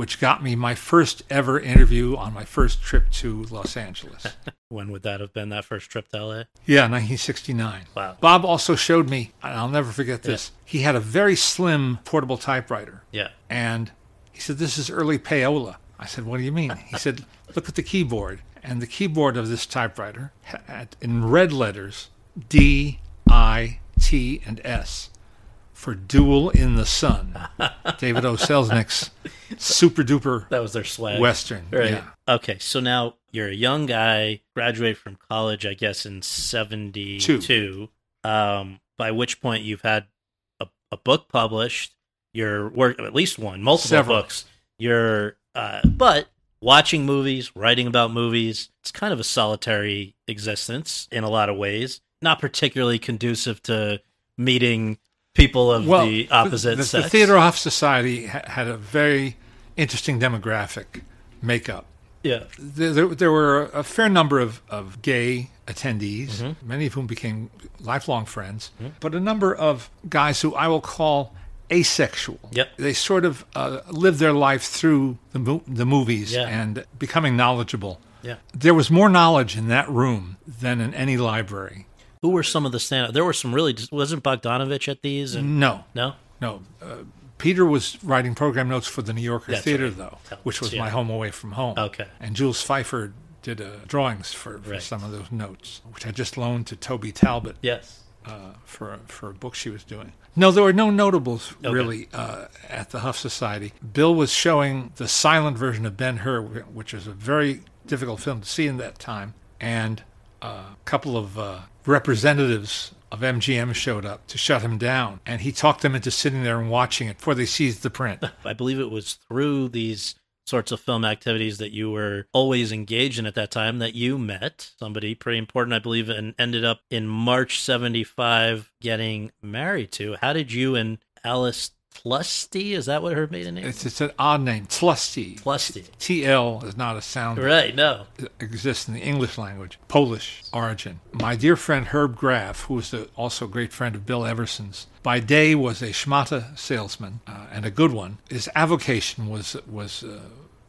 which got me my first ever interview on my first trip to Los Angeles. When would that have been? That first trip to LA? yeah, 1969. Wow. Bob also showed me, and I'll never forget this, he had a very slim portable typewriter. Yeah. And he said, This is early payola. I said, What do you mean? He said, Look at the keyboard. And the keyboard of this typewriter had in red letters D, I, T, and S for Duel in the Sun. David O. Selznick's super duper That was their swag. Western. Right. Yeah. Okay. So now you're a young guy, graduate from college, I guess, in 72. Um, by which point you've had a, a book published, you're work at least one, multiple Several. books. You're, uh, but watching movies, writing about movies, it's kind of a solitary existence in a lot of ways. Not particularly conducive to meeting people of Well, the opposite the, sex. the Theodore Huff Society ha- had a very interesting demographic makeup. yeah. there, there, there were a fair number of, of gay attendees, Mm-hmm. many of whom became lifelong friends, but a number of guys who I will call asexual. Yep. They sort of uh, live their life through the, mo- the movies Yeah. and becoming knowledgeable. Yeah. There was more knowledge in that room than in any library. Who were some of the stand? There were some really. Wasn't Bogdanovich at these? And No, no. no. Uh, Peter was writing program notes for the New Yorker That's Theater, right. though, which was was- my home away from home. Okay. And Jules Feiffer did uh, drawings for, for Right. some of those notes, which I just loaned to Toby Talbot Yes. uh, for for a book she was doing. No, there were no notables Okay. really uh, at the Huff Society. Bill was showing the silent version of Ben Hur, which was a very difficult film to see in that time, and a couple of uh, representatives of MGM showed up to shut him down, and he talked them into sitting there and watching it before they seized the print. I believe it was through these sorts of film activities that you were always engaged in at that time that you met somebody pretty important, I believe, and ended up in March 75 getting married to. How did you and Alice Tlusty, is that what her maiden name? It's, it's an odd name, Tlusty. Tlusty. TL is not a sound Right, no. exists in the English language, Polish origin. My dear friend Herb Graff, who was also a great friend of Bill Everson's, by day was a schmata salesman uh, and a good one. His avocation was was uh,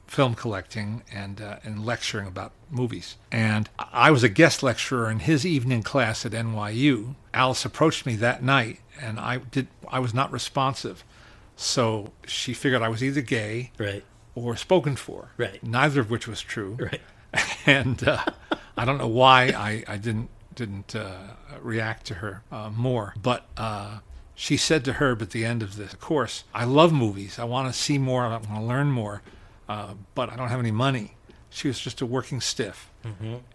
film collecting and uh, and lecturing about movies. And I was a guest lecturer in his evening class at NYU. Alice approached me that night, and I did I was not responsive. So she figured I was either gay Right, or spoken for. Right. Neither of which was true right. and uh, I don't know why I, I didn't didn't uh, react to her uh, more. But uh, she said to Herb at the end of the course, "I love movies. I want to see more. I want to learn more, uh, but I don't have any money." She was just a working stiff,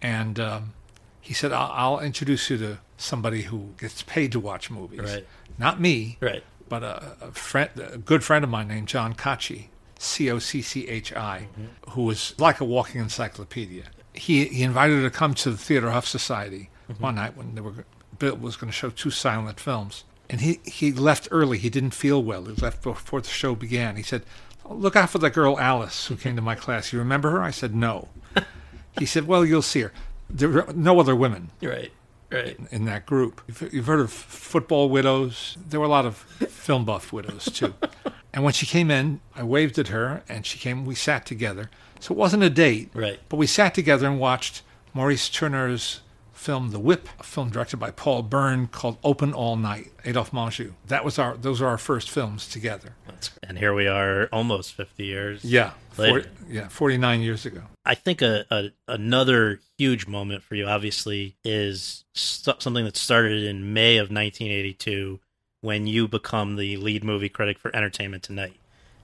and um, he said, I'll, "I'll introduce you to somebody who gets paid to watch movies, Right. not me." Right. But a, a friend, a good friend of mine named John Cocchi. C O C C H I, mm-hmm. who was like a walking encyclopedia. He, he invited her to come to the Theodore Huff Society mm-hmm. one night when they were Bill was going to show two silent films. And he, he left early. He didn't feel well. He left before the show began. He said, Look out for the girl Alice who came to my class. You remember her? I said, No. he said, Well, you'll see her. There were no other women Right. Right. in that group. You've, you've heard of football widows. There were a lot of film buff widows too. and when she came in, I waved at her, and she came. We sat together. So it wasn't a date, Right. but we sat together and watched Maurice Tourneur's film The Whip, a film directed by Paul Bern called Open All Night. Adolphe Menjou. That was our. Those are our first films together. And here we are, almost 50 years. Yeah, Later. 40, yeah, forty nine years ago. I think a, a another huge moment for you, obviously, is st- something that started in May of 1982 when you become the lead movie critic for Entertainment Tonight.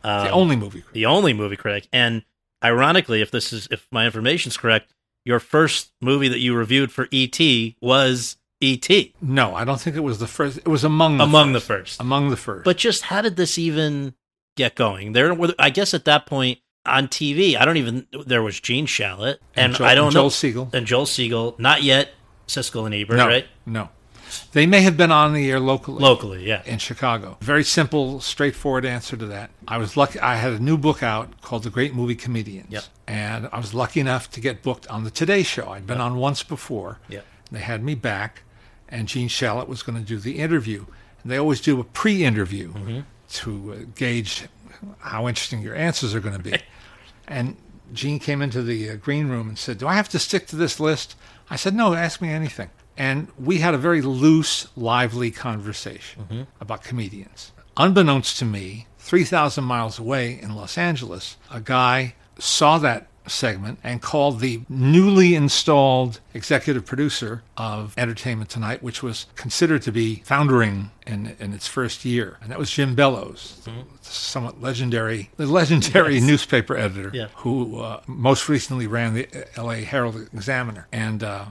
Um, The only movie. the only movie critic, and ironically, if this is if my information's correct, your first movie that you reviewed for ET was ET, No, I don't think it was the first. It was among the among first. the first. among the first. But just how did this even get going? There, were, I guess at that point on TV, I don't even. There was Gene Shalit, and, Joel, I don't Joel know, Siegel. and Joel Siegel. Not yet, Siskel and Ebert, no, right? no. They may have been on the air locally. Locally, yeah. in Chicago. Very simple, straightforward answer to that. I was lucky. I had a new book out called The Great Movie Comedians, Yep. and I was lucky enough to get booked on the Today Show. I'd been on once before. Yeah. They had me back, and Gene Shalit was going to do the interview. And they always do a pre-interview Mm-hmm. to uh, gauge how interesting your answers are going to be. and Gene came into the uh, green room and said, "Do I have to stick to this list?" I said, "No, ask me anything." And we had a very loose, lively conversation about comedians. Unbeknownst to me, 3,000 miles away in Los Angeles, a guy saw that segment and called the newly installed executive producer of Entertainment Tonight, which was considered to be foundering in, in its first year. And that was Jim Bellows, somewhat legendary, the legendary newspaper editor Yeah. who uh, most recently ran the LA Herald Examiner. And uh,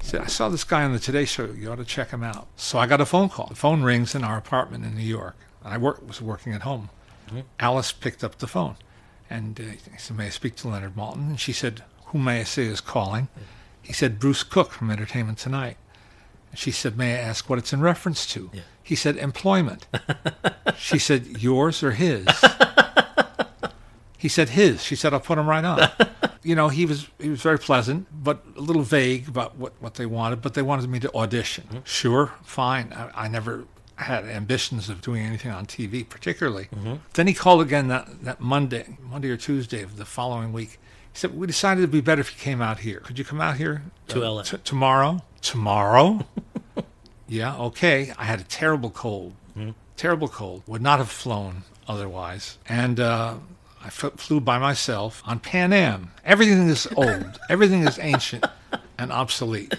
said, I saw this guy on the Today Show. You ought to check him out. So I got a phone call. The phone rings in our apartment in New York. And I work, was working at home. Alice picked up the phone. And uh, he said, May I speak to Leonard Maltin? And she said, Who may I say is calling? He said, Bruce Cook from Entertainment Tonight. And she said, May I ask what it's in reference to? Yeah. He said, Employment. she said, Yours or his? He said his. She said, I'll put him right on. you know, he was he was very pleasant, but a little vague about what, what they wanted, but they wanted me to audition. Sure, fine. I, I never had ambitions of doing anything on TV particularly. Then he called again that, that Monday, Monday or Tuesday of the following week. He said, we decided it'd be better if you came out here. Could you come out here? To uh, LA. t- tomorrow? Tomorrow? yeah, okay. I had a terrible cold. Terrible cold. Would not have flown otherwise. And uh, I f- flew by myself on Pan Am. Everything is old. Everything is ancient and obsolete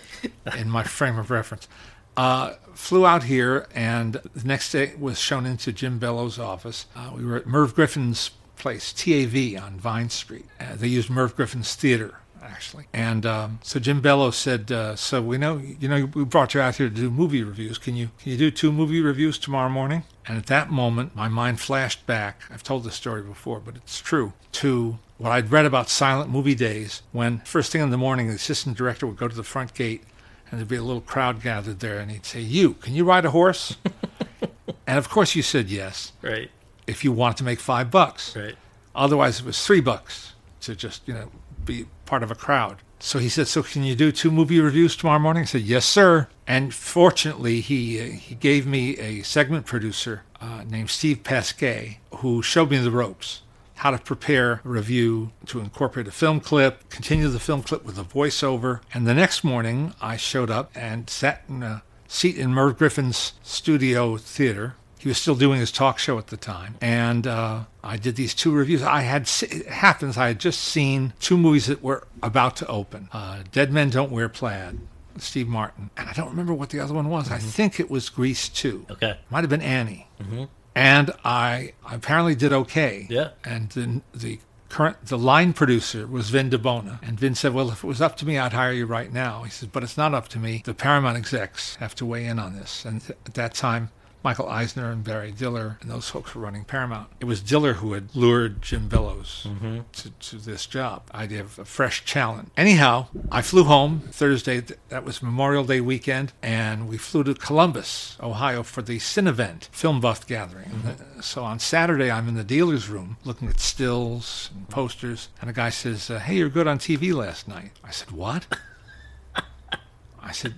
in my frame of reference. Uh, flew out here, and the next day was shown into Jim Bellows' office. Uh, we were at Merv Griffin's place, TAV on Vine Street. Uh, they used Merv Griffin's theater actually. And um, so Jim Bellows said, uh, "So we know, you know, we brought you out here to do movie reviews. Can you can you do two movie reviews tomorrow morning?" And at that moment, my mind flashed back. I've told this story before, but it's true. To what I'd read about silent movie days, when first thing in the morning, the assistant director would go to the front gate, and there'd be a little crowd gathered there, and he'd say, "You, can you ride a horse?" and of course, you said yes Right. if you wanted to make five bucks. Right. Otherwise, it was three bucks to just, you know, be part of a crowd. So he said, "So can you do two movie reviews tomorrow morning?" I said, "Yes, sir." And fortunately, he uh, he gave me a segment producer uh, named Steve Pasquet who showed me the ropes, how to prepare a review to incorporate a film clip, continue the film clip with a voiceover. And the next morning, I showed up and sat in a seat in Merv Griffin's studio theater he was still doing his talk show at the time, and uh, I did these two reviews. I had it happens. I had just seen two movies that were about to open: uh, Dead Men Don't Wear Plaid, Steve Martin, and I don't remember what the other one was. I think it was Grease Two. Okay. Might have been Annie. And I, I apparently did okay. Yeah. And the the current the line producer was Vin Di Bona, and Vin said, "Well, if it was up to me, I'd hire you right now." He said, "But it's not up to me. The Paramount execs have to weigh in on this." And th- at that time, Michael Eisner and Barry Diller, and those folks were running Paramount. It was Diller who had lured Jim Bellows to, to this job. Idea of a fresh challenge. Anyhow, I flew home Thursday. That was Memorial Day weekend, and we flew to Columbus, Ohio, for the Cinevent Film Buff gathering. Uh, So on Saturday, I'm in the dealer's room looking at stills and posters, and a guy says, uh, "Hey, you're good on TV last night." I said, "What?" I said,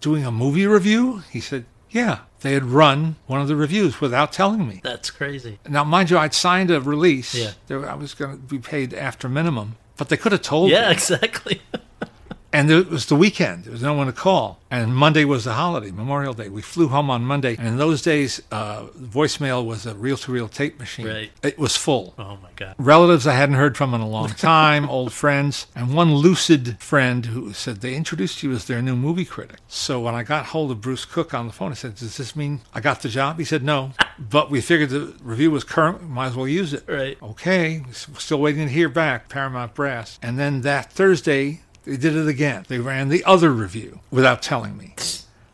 "Doing a movie review?" He said, "Yeah." They had run one of the reviews without telling me. That's crazy. Now, mind you, I'd signed a release. Yeah. There- I was going to be paid after minimum, but they could have told Yeah, me. exactly. And it was the weekend. There was no one to call. And Monday was the holiday, Memorial Day. We flew home on Monday. And in those days, uh, voicemail was a reel to reel tape machine. Right. It was full. oh my god. Relatives I hadn't heard from in a long time, old friends, and one lucid friend who said they introduced you as their new movie critic. So when I got hold of Bruce Cook on the phone, I said, Does this mean I got the job? He said, No. But we figured the review was current, might as well use it. Right. Okay, still waiting to hear back, Paramount Brass. And then that Thursday, they did it again. They ran the other review without telling me.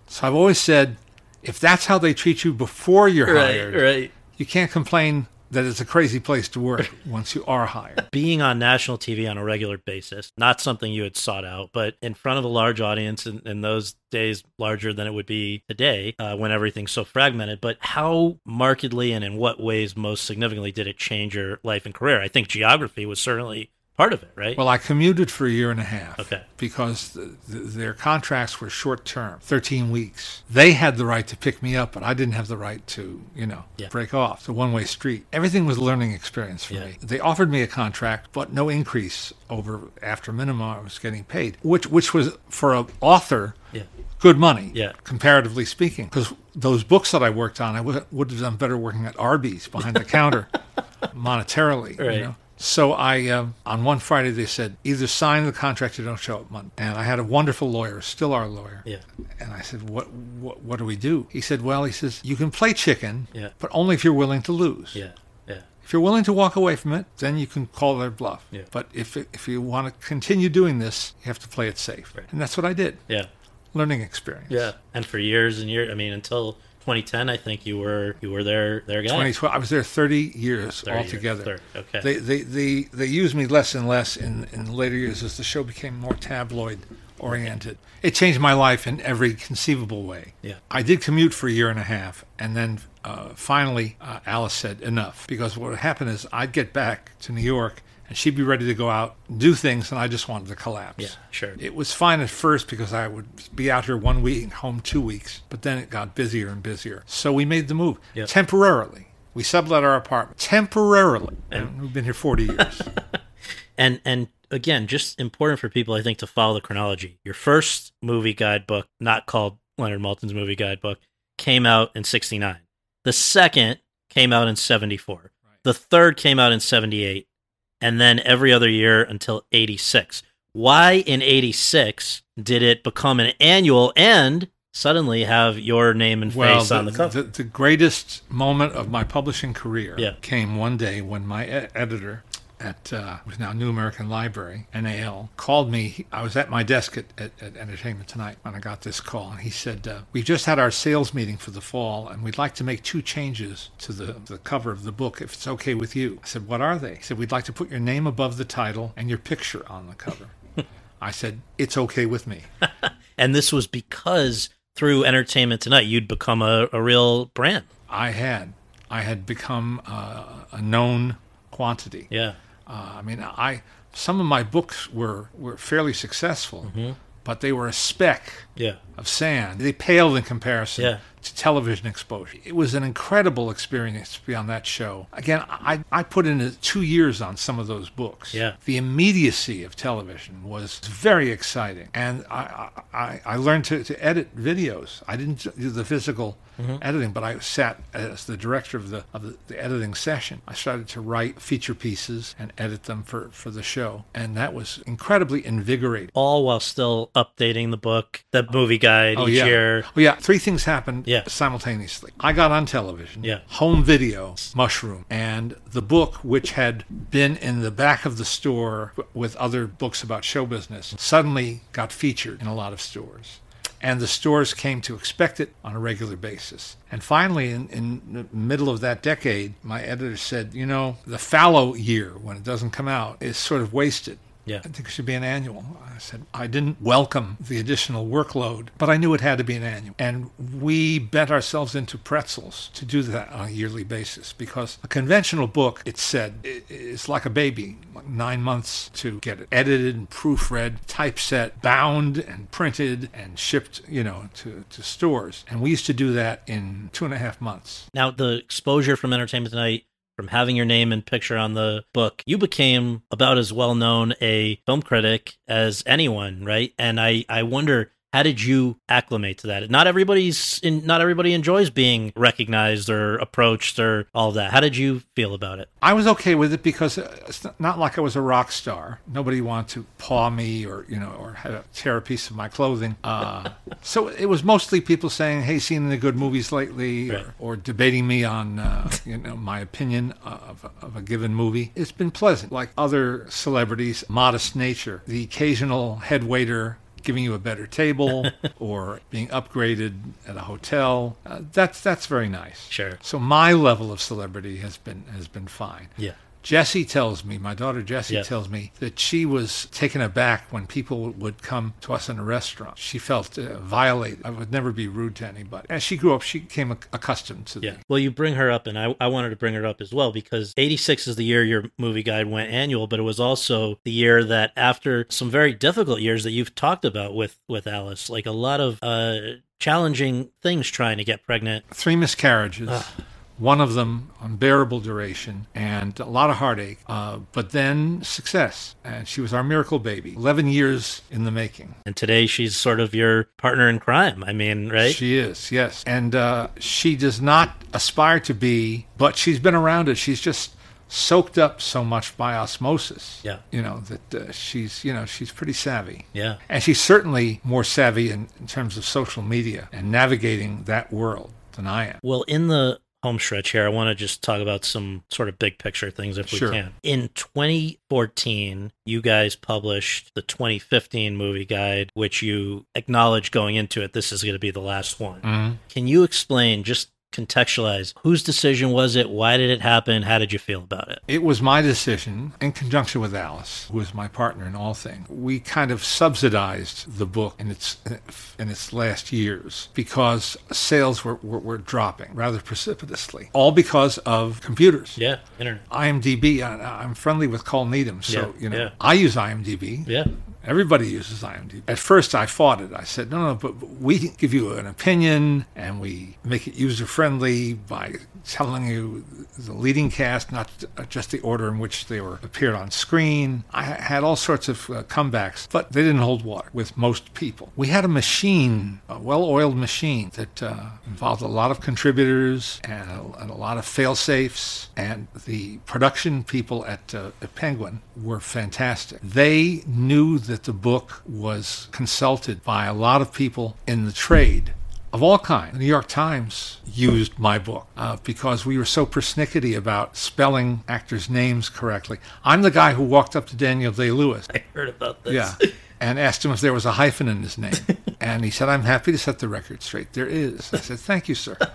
So I've always said, if that's how they treat you before you're Right, hired, right. you can't complain that it's a crazy place to work once you are hired. Being on national TV on a regular basis, not something you had sought out, but in front of a large audience in, in those days, larger than it would be today uh, when everything's so fragmented. But how markedly and in what ways most significantly did it change your life and career? I think geography was certainly part of it, right? Well, I commuted for a year and a half. Okay. Because the, the, their contracts were short term, 13 weeks. They had the right to pick me up, but I didn't have the right to, you know, Yeah. break off. It's a one way street. Everything was a learning experience for Yeah. me. They offered me a contract, but no increase over after minimum I was getting paid, which which was for an author yeah. good money, Yeah. comparatively speaking. Because those books that I worked on, I would, would have done better working at Arby's behind the counter monetarily. Right. You know? So I, um, on one Friday, they said, either sign the contract or don't show up Monday. And I had a wonderful lawyer, still our lawyer. Yeah. And I said, what, what, what do we do? He said, well, he says, you can play chicken, Yeah. but only if you're willing to lose. Yeah. Yeah. If you're willing to walk away from it, then you can call their bluff. Yeah. But if, if you want to continue doing this, you have to play it safe. Right. And that's what I did. Yeah. Learning experience. Yeah. And for years and years, I mean, until 2010, I think you were you were their their guy. 2012. I was there 30 years 30 years, altogether. 30, okay. They, they, they, they used me less and less in, in later years as the show became more tabloid oriented. It changed my life in every conceivable way. Yeah. I did commute for a year and a half, and then uh, finally uh, Alice said enough because what would happen is I'd get back to New York and she'd be ready to go out and do things, and I just wanted to collapse. Yeah, sure. It was fine at first because I would be out here one week, and home two weeks, but then it got busier and busier. So we made the move Yeah. temporarily. We sublet our apartment temporarily, And- and we've been here 40 years. and and again just important for people i think to follow the chronology your first movie guidebook not called leonard maltin's movie guidebook came out in 69 the second came out in 74 the third came out in 78 and then every other year until 86 why in 86 did it become an annual and suddenly have your name and well, face on the cover The, the greatest moment of my publishing career Yeah. came one day when my e- editor at uh, was now New American Library (NAL) called me. I was at my desk at, at, at Entertainment Tonight when I got this call, and he said, uh, "We've just had our sales meeting for the fall, and we'd like to make two changes to the the cover of the book, if it's okay with you." I said, "What are they?" He said, "We'd like to put your name above the title and your picture on the cover." I said, "It's okay with me." and this was because through entertainment tonight you'd become a, a real brand I had. I had become uh, a known quantity. yeah Uh, I mean, I some of my books were were fairly successful, Mm-hmm. but they were a speck yeah of sand. They paled in comparison Yeah. to television exposure. It was an incredible experience to be on that show. Again, I, I put in two years on some of those books. Yeah. The immediacy of television was very exciting. And I, I, I learned to, to edit videos. I didn't do the physical Mm-hmm. editing, but I sat as the director of the of the, the editing session. I started to write feature pieces and edit them for, for the show. And that was incredibly invigorating. all while still updating the book, the movie guide oh, each yeah. year. Oh yeah, three things happened Yeah. simultaneously. I got on television, Yeah. home video, mushroom, and the book, which had been in the back of the store with other books about show business, suddenly got featured in a lot of stores. and the stores came to expect it on a regular basis. And finally, in, in the middle of that decade, my editor said, you know, the fallow year, when it doesn't come out, is sort of wasted. Yeah. I think it should be an annual. I said, I didn't welcome the additional workload, but I knew it had to be an annual. And we bent ourselves into pretzels to do that on a yearly basis because a conventional book, it said, i- is like a baby, like nine months to get it edited and proofread, typeset, bound and printed and shipped, you know, to, to stores. And we used to do that in two and a half months. Now, the exposure from Entertainment Tonight, from having your name and picture on the book, you became about as well known a film critic as anyone, right? And I, I wonder, how did you acclimate to that? Not everybody's in, not everybody enjoys being recognized or approached or all that. How did you feel about it? I was okay with it because it's not like I was a rock star. Nobody wanted to paw me or you know or have, tear a piece of my clothing. Uh, so it was mostly people saying, "Hey, seen any good movies lately?" Right. Or, or debating me on uh, you know my opinion of, of a given movie. It's been pleasant. Like other celebrities, modest nature. The occasional head waiter giving you a better table or being upgraded at a hotel. Uh, that's that's very nice. Sure. So my level of celebrity has been has been fine. Yeah. Jessie tells me, my daughter Jessie Yeah. tells me that she was taken aback when people would come to us in a restaurant. She felt uh, violated. I would never be rude to anybody. As she grew up, she became accustomed to Yeah. the Well, you bring her up, and I, I wanted to bring her up as well because 86 is the year your movie guide went annual, but it was also the year that after some very difficult years that you've talked about with, with Alice, like a lot of uh, challenging things trying to get pregnant. three miscarriages. One of them unbearable duration and a lot of heartache, uh, but then success. And she was our miracle baby. 11 years in the making. And today she's sort of your partner in crime. I mean, right? She is, yes. And uh, she does not aspire to be, but she's been around it. She's just soaked up so much by osmosis. Yeah. You know, that uh, she's, you know, she's pretty savvy. yeah. And she's certainly more savvy in, in terms of social media and navigating that world than I am. Well, in the home stretch here, I want to just talk about some sort of big picture things if we can. In 2014, you guys published the 2015 movie guide, which you acknowledged going into it, this is going to be the last one. Mhm. Can you explain, just contextualize, whose decision was it? Why did it happen? How did you feel about it? It was my decision, in conjunction with Alice, who was my partner in all things. We kind of subsidized the book in its in its last years because sales were, were, were dropping rather precipitously, all because of computers. Yeah, internet. IMDb, I, I'm friendly with Col Needham, so Yeah, you know yeah. I use IMDb. Yeah. Everybody uses IMDb. At first, I fought it. I said, no, no, but but we give you an opinion and we make it user friendly by telling you the leading cast, not just the order in which they were appeared on screen. I had all sorts of uh, comebacks, but they didn't hold water with most people. We had a machine, a well-oiled machine that uh, involved a lot of contributors and a, and a lot of fail-safes, and the production people at, uh, at Penguin were fantastic. They knew that the book was consulted by a lot of people in the trade of all kinds. The New York Times used my book uh, because we were so persnickety about spelling actors' names correctly. I'm the guy who walked up to Daniel Day Lewis. I heard about this. Yeah. And asked him if there was a hyphen in his name. And he said, I'm happy to set the record straight. There is. I said, Thank you, sir.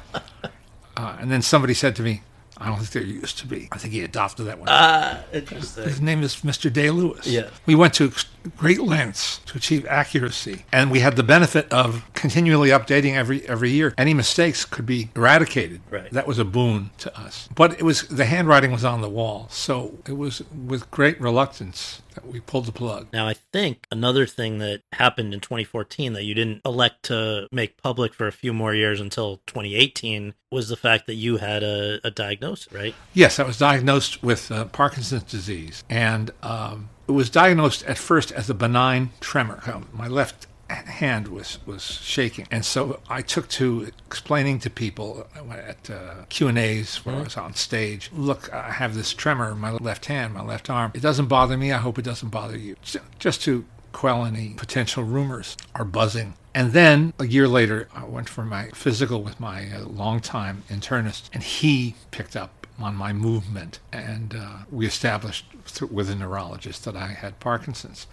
Uh, and then somebody said to me, I don't think there used to be. I think he adopted that one. Ah, interesting. His name is Mr. Day Lewis. Yeah. We went to great lengths to achieve accuracy, and we had the benefit of continually updating every every year. Any mistakes could be eradicated. Right. That was a boon to us. But it was the handwriting was on the wall, so it was with great reluctance that we pulled the plug. Now, I think another thing that happened in 2014 that you didn't elect to make public for a few more years until 2018 was the fact that you had a, a diagnosis, right? Yes, I was diagnosed with uh, Parkinson's disease, and um, it was diagnosed at first as a benign tremor. My left hand was was shaking, and so I took to explaining to people at uh, Q and A's where I was on stage. Look, I have this tremor in my left hand, my left arm. It doesn't bother me. I hope it doesn't bother you. Just to quell any potential rumors or buzzing. And then a year later, I went for my physical with my uh, longtime internist, and he picked up on my movement, and uh, we established th- with a neurologist that I had Parkinson's.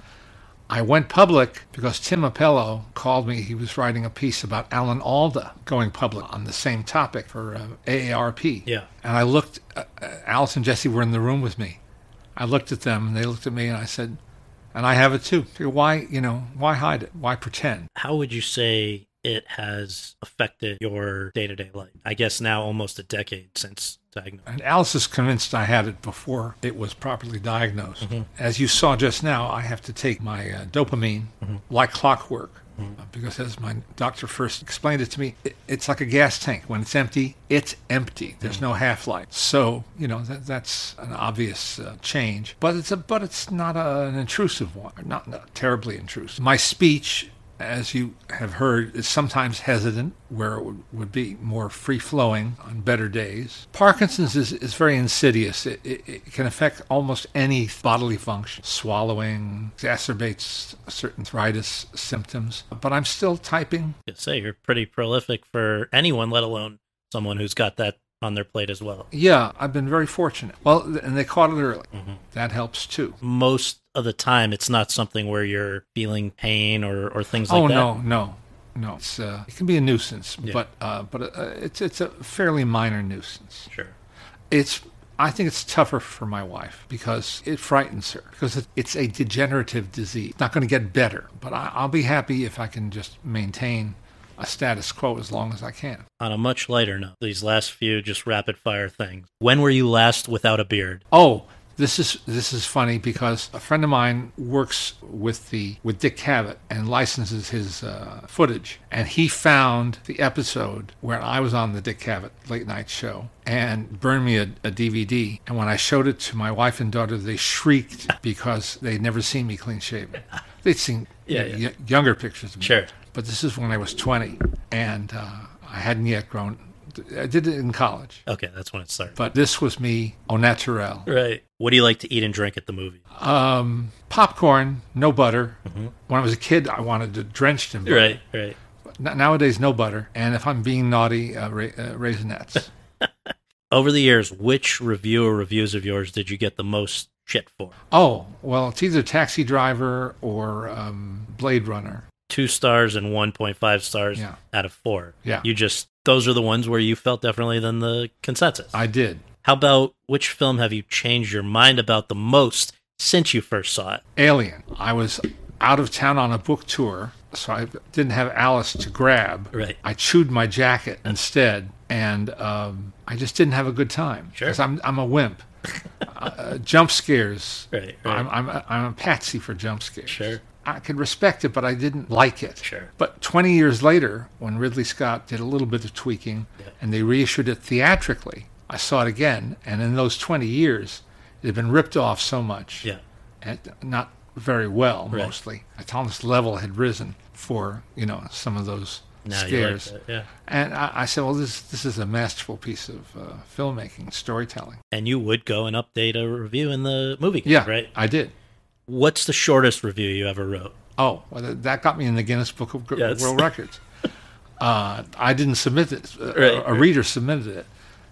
I went public because Tim Appelo called me. He was writing a piece about Alan Alda going public on the same topic for uh, AARP. Yeah. And I looked, uh, Alice and Jessie were in the room with me. I looked at them and they looked at me and I said, and I have it too. Why, you know, why hide it? Why pretend? How would you say it has affected your day to day life? I guess now almost a decade since diagnosis. And Alice is convinced I had it before it was properly diagnosed. As you saw just now, I have to take my uh, dopamine like clockwork. uh, Because as my doctor first explained it to me, it, it's like a gas tank. When it's empty, it's empty. There's no half life. So you know that, that's an obvious uh, change, but it's a but it's not a, an intrusive one. Not, not terribly intrusive. My speech as you have heard, is sometimes hesitant, where it would, would be more free flowing on better days. Parkinson's is, is very insidious. It, it, it can affect almost any bodily function. Swallowing exacerbates certain arthritis symptoms. But I'm still typing. You say you're pretty prolific for anyone, let alone someone who's got that on their plate as well. Yeah, I've been very fortunate. Well, and they caught it early. Mm-hmm. That helps too. Most of the time, it's not something where you're feeling pain or, or things like oh that. Oh, no, no, no. It's uh, it can be a nuisance, Yeah. but uh, but uh, it's it's a fairly minor nuisance. Sure. It's I think it's tougher for my wife because it frightens her because it's a degenerative disease. It's not going to get better, but I'll be happy if I can just maintain a status quo as long as I can. On a much lighter note, these last few just rapid fire things. When were you last without a beard? Oh, this is this is funny because a friend of mine works with the with Dick Cavett and licenses his uh, footage, and he found the episode where I was on the Dick Cavett late night show and burned me a, a DVD. And when I showed it to my wife and daughter, they shrieked because they'd never seen me clean shaven. They'd seen Yeah, yeah. y- younger pictures of me. Sure. But this is when I was 20, and uh, I hadn't yet grown. I did it in college, Okay, that's when it started. but this was me au naturel. Right. What do you like to eat and drink at the movie? Um, popcorn, no butter. When I was a kid, I wanted to drenched in butter. Right, right. N- Nowadays, no butter. And if I'm being naughty, uh, ra- uh, raisinets. Over the years, which review or reviews of yours did you get the most shit for? oh, well, it's either Taxi Driver or um, Blade Runner. Two stars and 1.5 stars Yeah. out of four. Yeah. You just, those are the ones where you felt differently than the consensus. I did. How about which film have you changed your mind about the most since you first saw it? Alien. I was out of town on a book tour, so I didn't have Alice to grab. Right. I chewed my jacket instead, and um, I just didn't have a good time. Sure. Because I'm, I'm a wimp. uh, jump scares. Right, right. I'm, I'm, a, I'm a patsy for jump scares. Sure. I could respect it, but I didn't like it. Sure. But 20 years later, when Ridley Scott did a little bit of tweaking and they reissued it theatrically, I saw it again. And in those 20 years, it had been ripped off so much. Yeah. And not very well, Right. mostly. My tolerance level had risen for, you know, some of those Now you like scares. yeah. and I, I said, well, this, this is a masterful piece of uh, filmmaking, storytelling. And you would go and update a review in the movie, Yeah, right? I did. What's the shortest review you ever wrote? Oh, well, that got me in the Guinness Book of Yes. World Records. Uh, I didn't submit it. Uh, Right, a right. reader submitted it.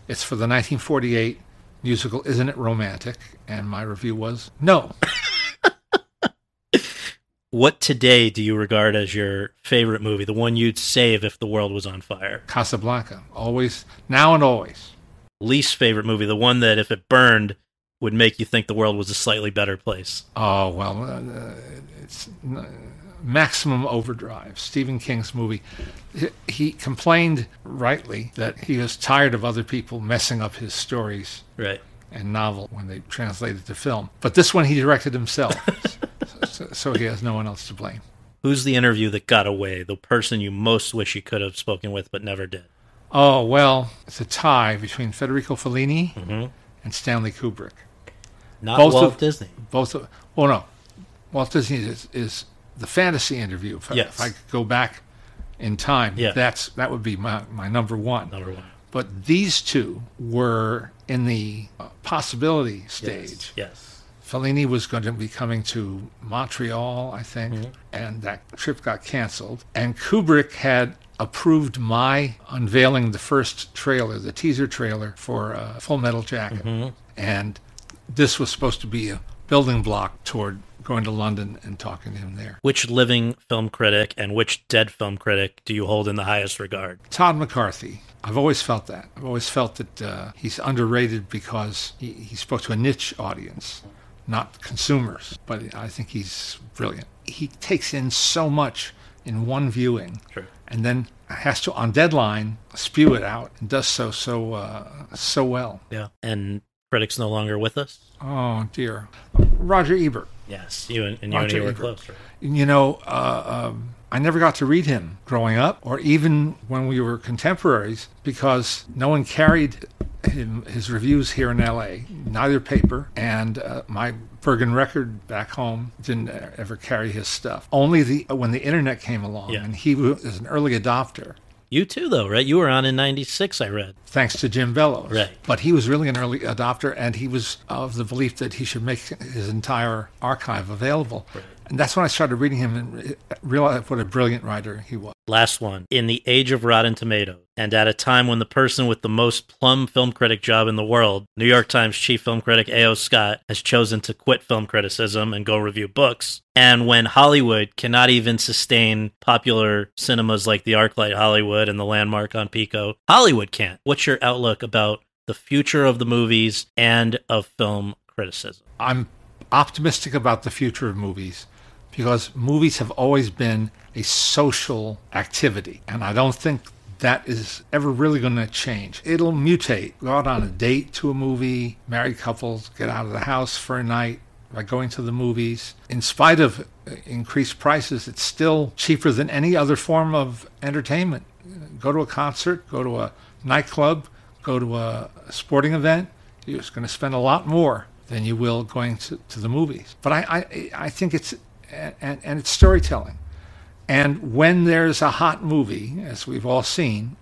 It's for the 1948 musical Isn't It Romantic? And my review was no. What today do you regard as your favorite movie, the one you'd save if the world was on fire? Casablanca. Always, now and always. Least favorite movie, the one that if it burned would make you think the world was a slightly better place. Oh, well, uh, it's uh, Maximum Overdrive, Stephen King's movie. He- complained rightly that he was tired of other people messing up his stories Right. and novel when they translated to film. But this one he directed himself, so, so he has no one else to blame. Who's the interview that got away? The person you most wish you could have spoken with but never did? Oh well, it's a tie between Federico Fellini Mhm. and Stanley Kubrick. Not Both Walt of- Disney. Both, of, oh no, Walt Disney is, is the fantasy interview. If, I- Yes. if I could go back in time, Yeah. that's that would be my, my number one. Number one. But these two were in the uh, possibility stage. Yes. yes. Fellini was going to be coming to Montreal, I think, Mm-hmm. and that trip got canceled. And Kubrick had approved my unveiling the first trailer, the teaser trailer for uh, Full Metal Jacket. Mm-hmm. And this was supposed to be a building block toward going to London and talking to him there. Which living film critic and which dead film critic do you hold in the highest regard? Todd McCarthy. I've always felt that. I've always felt that uh, he's underrated because he, he spoke to a niche audience, not consumers. But I think he's brilliant. He takes in so much in one viewing, Sure. and then has to on deadline spew it out and does so so uh, so well. Yeah. And critics no longer with us? Oh dear, Roger Ebert. Yes. You and, and you and were close, right? You know, uh, um, I never got to read him growing up, or even when we were contemporaries, because no one carried him, his reviews here in L.A. Neither paper, and uh, my Bergen record back home didn't ever carry his stuff. Only the when the internet came along, Yeah. and he was an early adopter. You too, though, right? You were on in 96, I read. thanks to Jim Bellows. Right. But he was really an early adopter, and he was of the belief that he should make his entire archive available. And that's when I started reading him and realized what a brilliant writer he was. Last one. In the age of Rotten Tomatoes, and at a time when the person with the most plum film critic job in the world, New York Times chief film critic A.O. Scott, has chosen to quit film criticism and go review books, and when Hollywood cannot even sustain popular cinemas like the Arclight Hollywood and the Landmark on Pico, Hollywood can't. What's your outlook about the future of the movies and of film criticism? I'm optimistic about the future of movies because movies have always been a social activity. And I don't think that is ever really going to change. It'll mutate. Go out on a date to a movie, married couples get out of the house for a night by going to the movies. In spite of uh, increased prices, it's still cheaper than any other form of entertainment. Go to a concert, go to a nightclub, go to a sporting event, you're just going to spend a lot more than you will going to, to the movies. But I, I, I think it's, and, and it's storytelling. And when there's a hot movie, as we've all seen,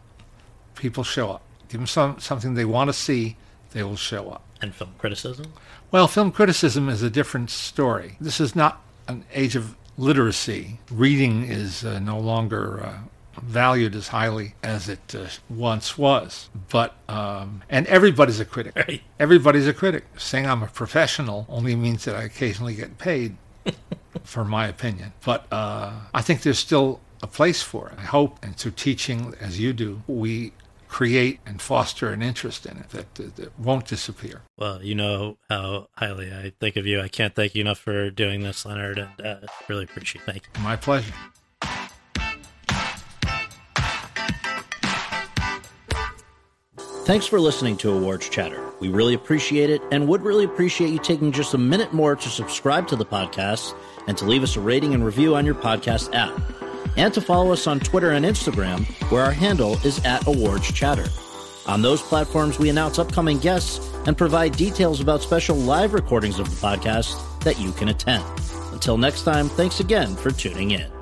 people show up. Give them some, something they want to see, they will show up. And film criticism? Well, film criticism is a different story. This is not an age of literacy. Reading is uh, no longer uh, valued as highly as it uh, once was. But um, and everybody's a critic. Right. Everybody's a critic. Saying I'm a professional only means that I occasionally get paid for my opinion. But uh, I think there's still a place for it. I hope, and through teaching, as you do, we create and foster an interest in it that, that, that won't disappear. Well, you know how highly I think of you. I can't thank you enough for doing this, Leonard, and uh, really appreciate it. Thank you. My pleasure. Thanks for listening to Awards Chatter. We really appreciate it and would really appreciate you taking just a minute more to subscribe to the podcast and to leave us a rating and review on your podcast app. And to follow us on Twitter and Instagram, where our handle is at Awards Chatter. On those platforms, we announce upcoming guests and provide details about special live recordings of the podcast that you can attend. Until next time, thanks again for tuning in.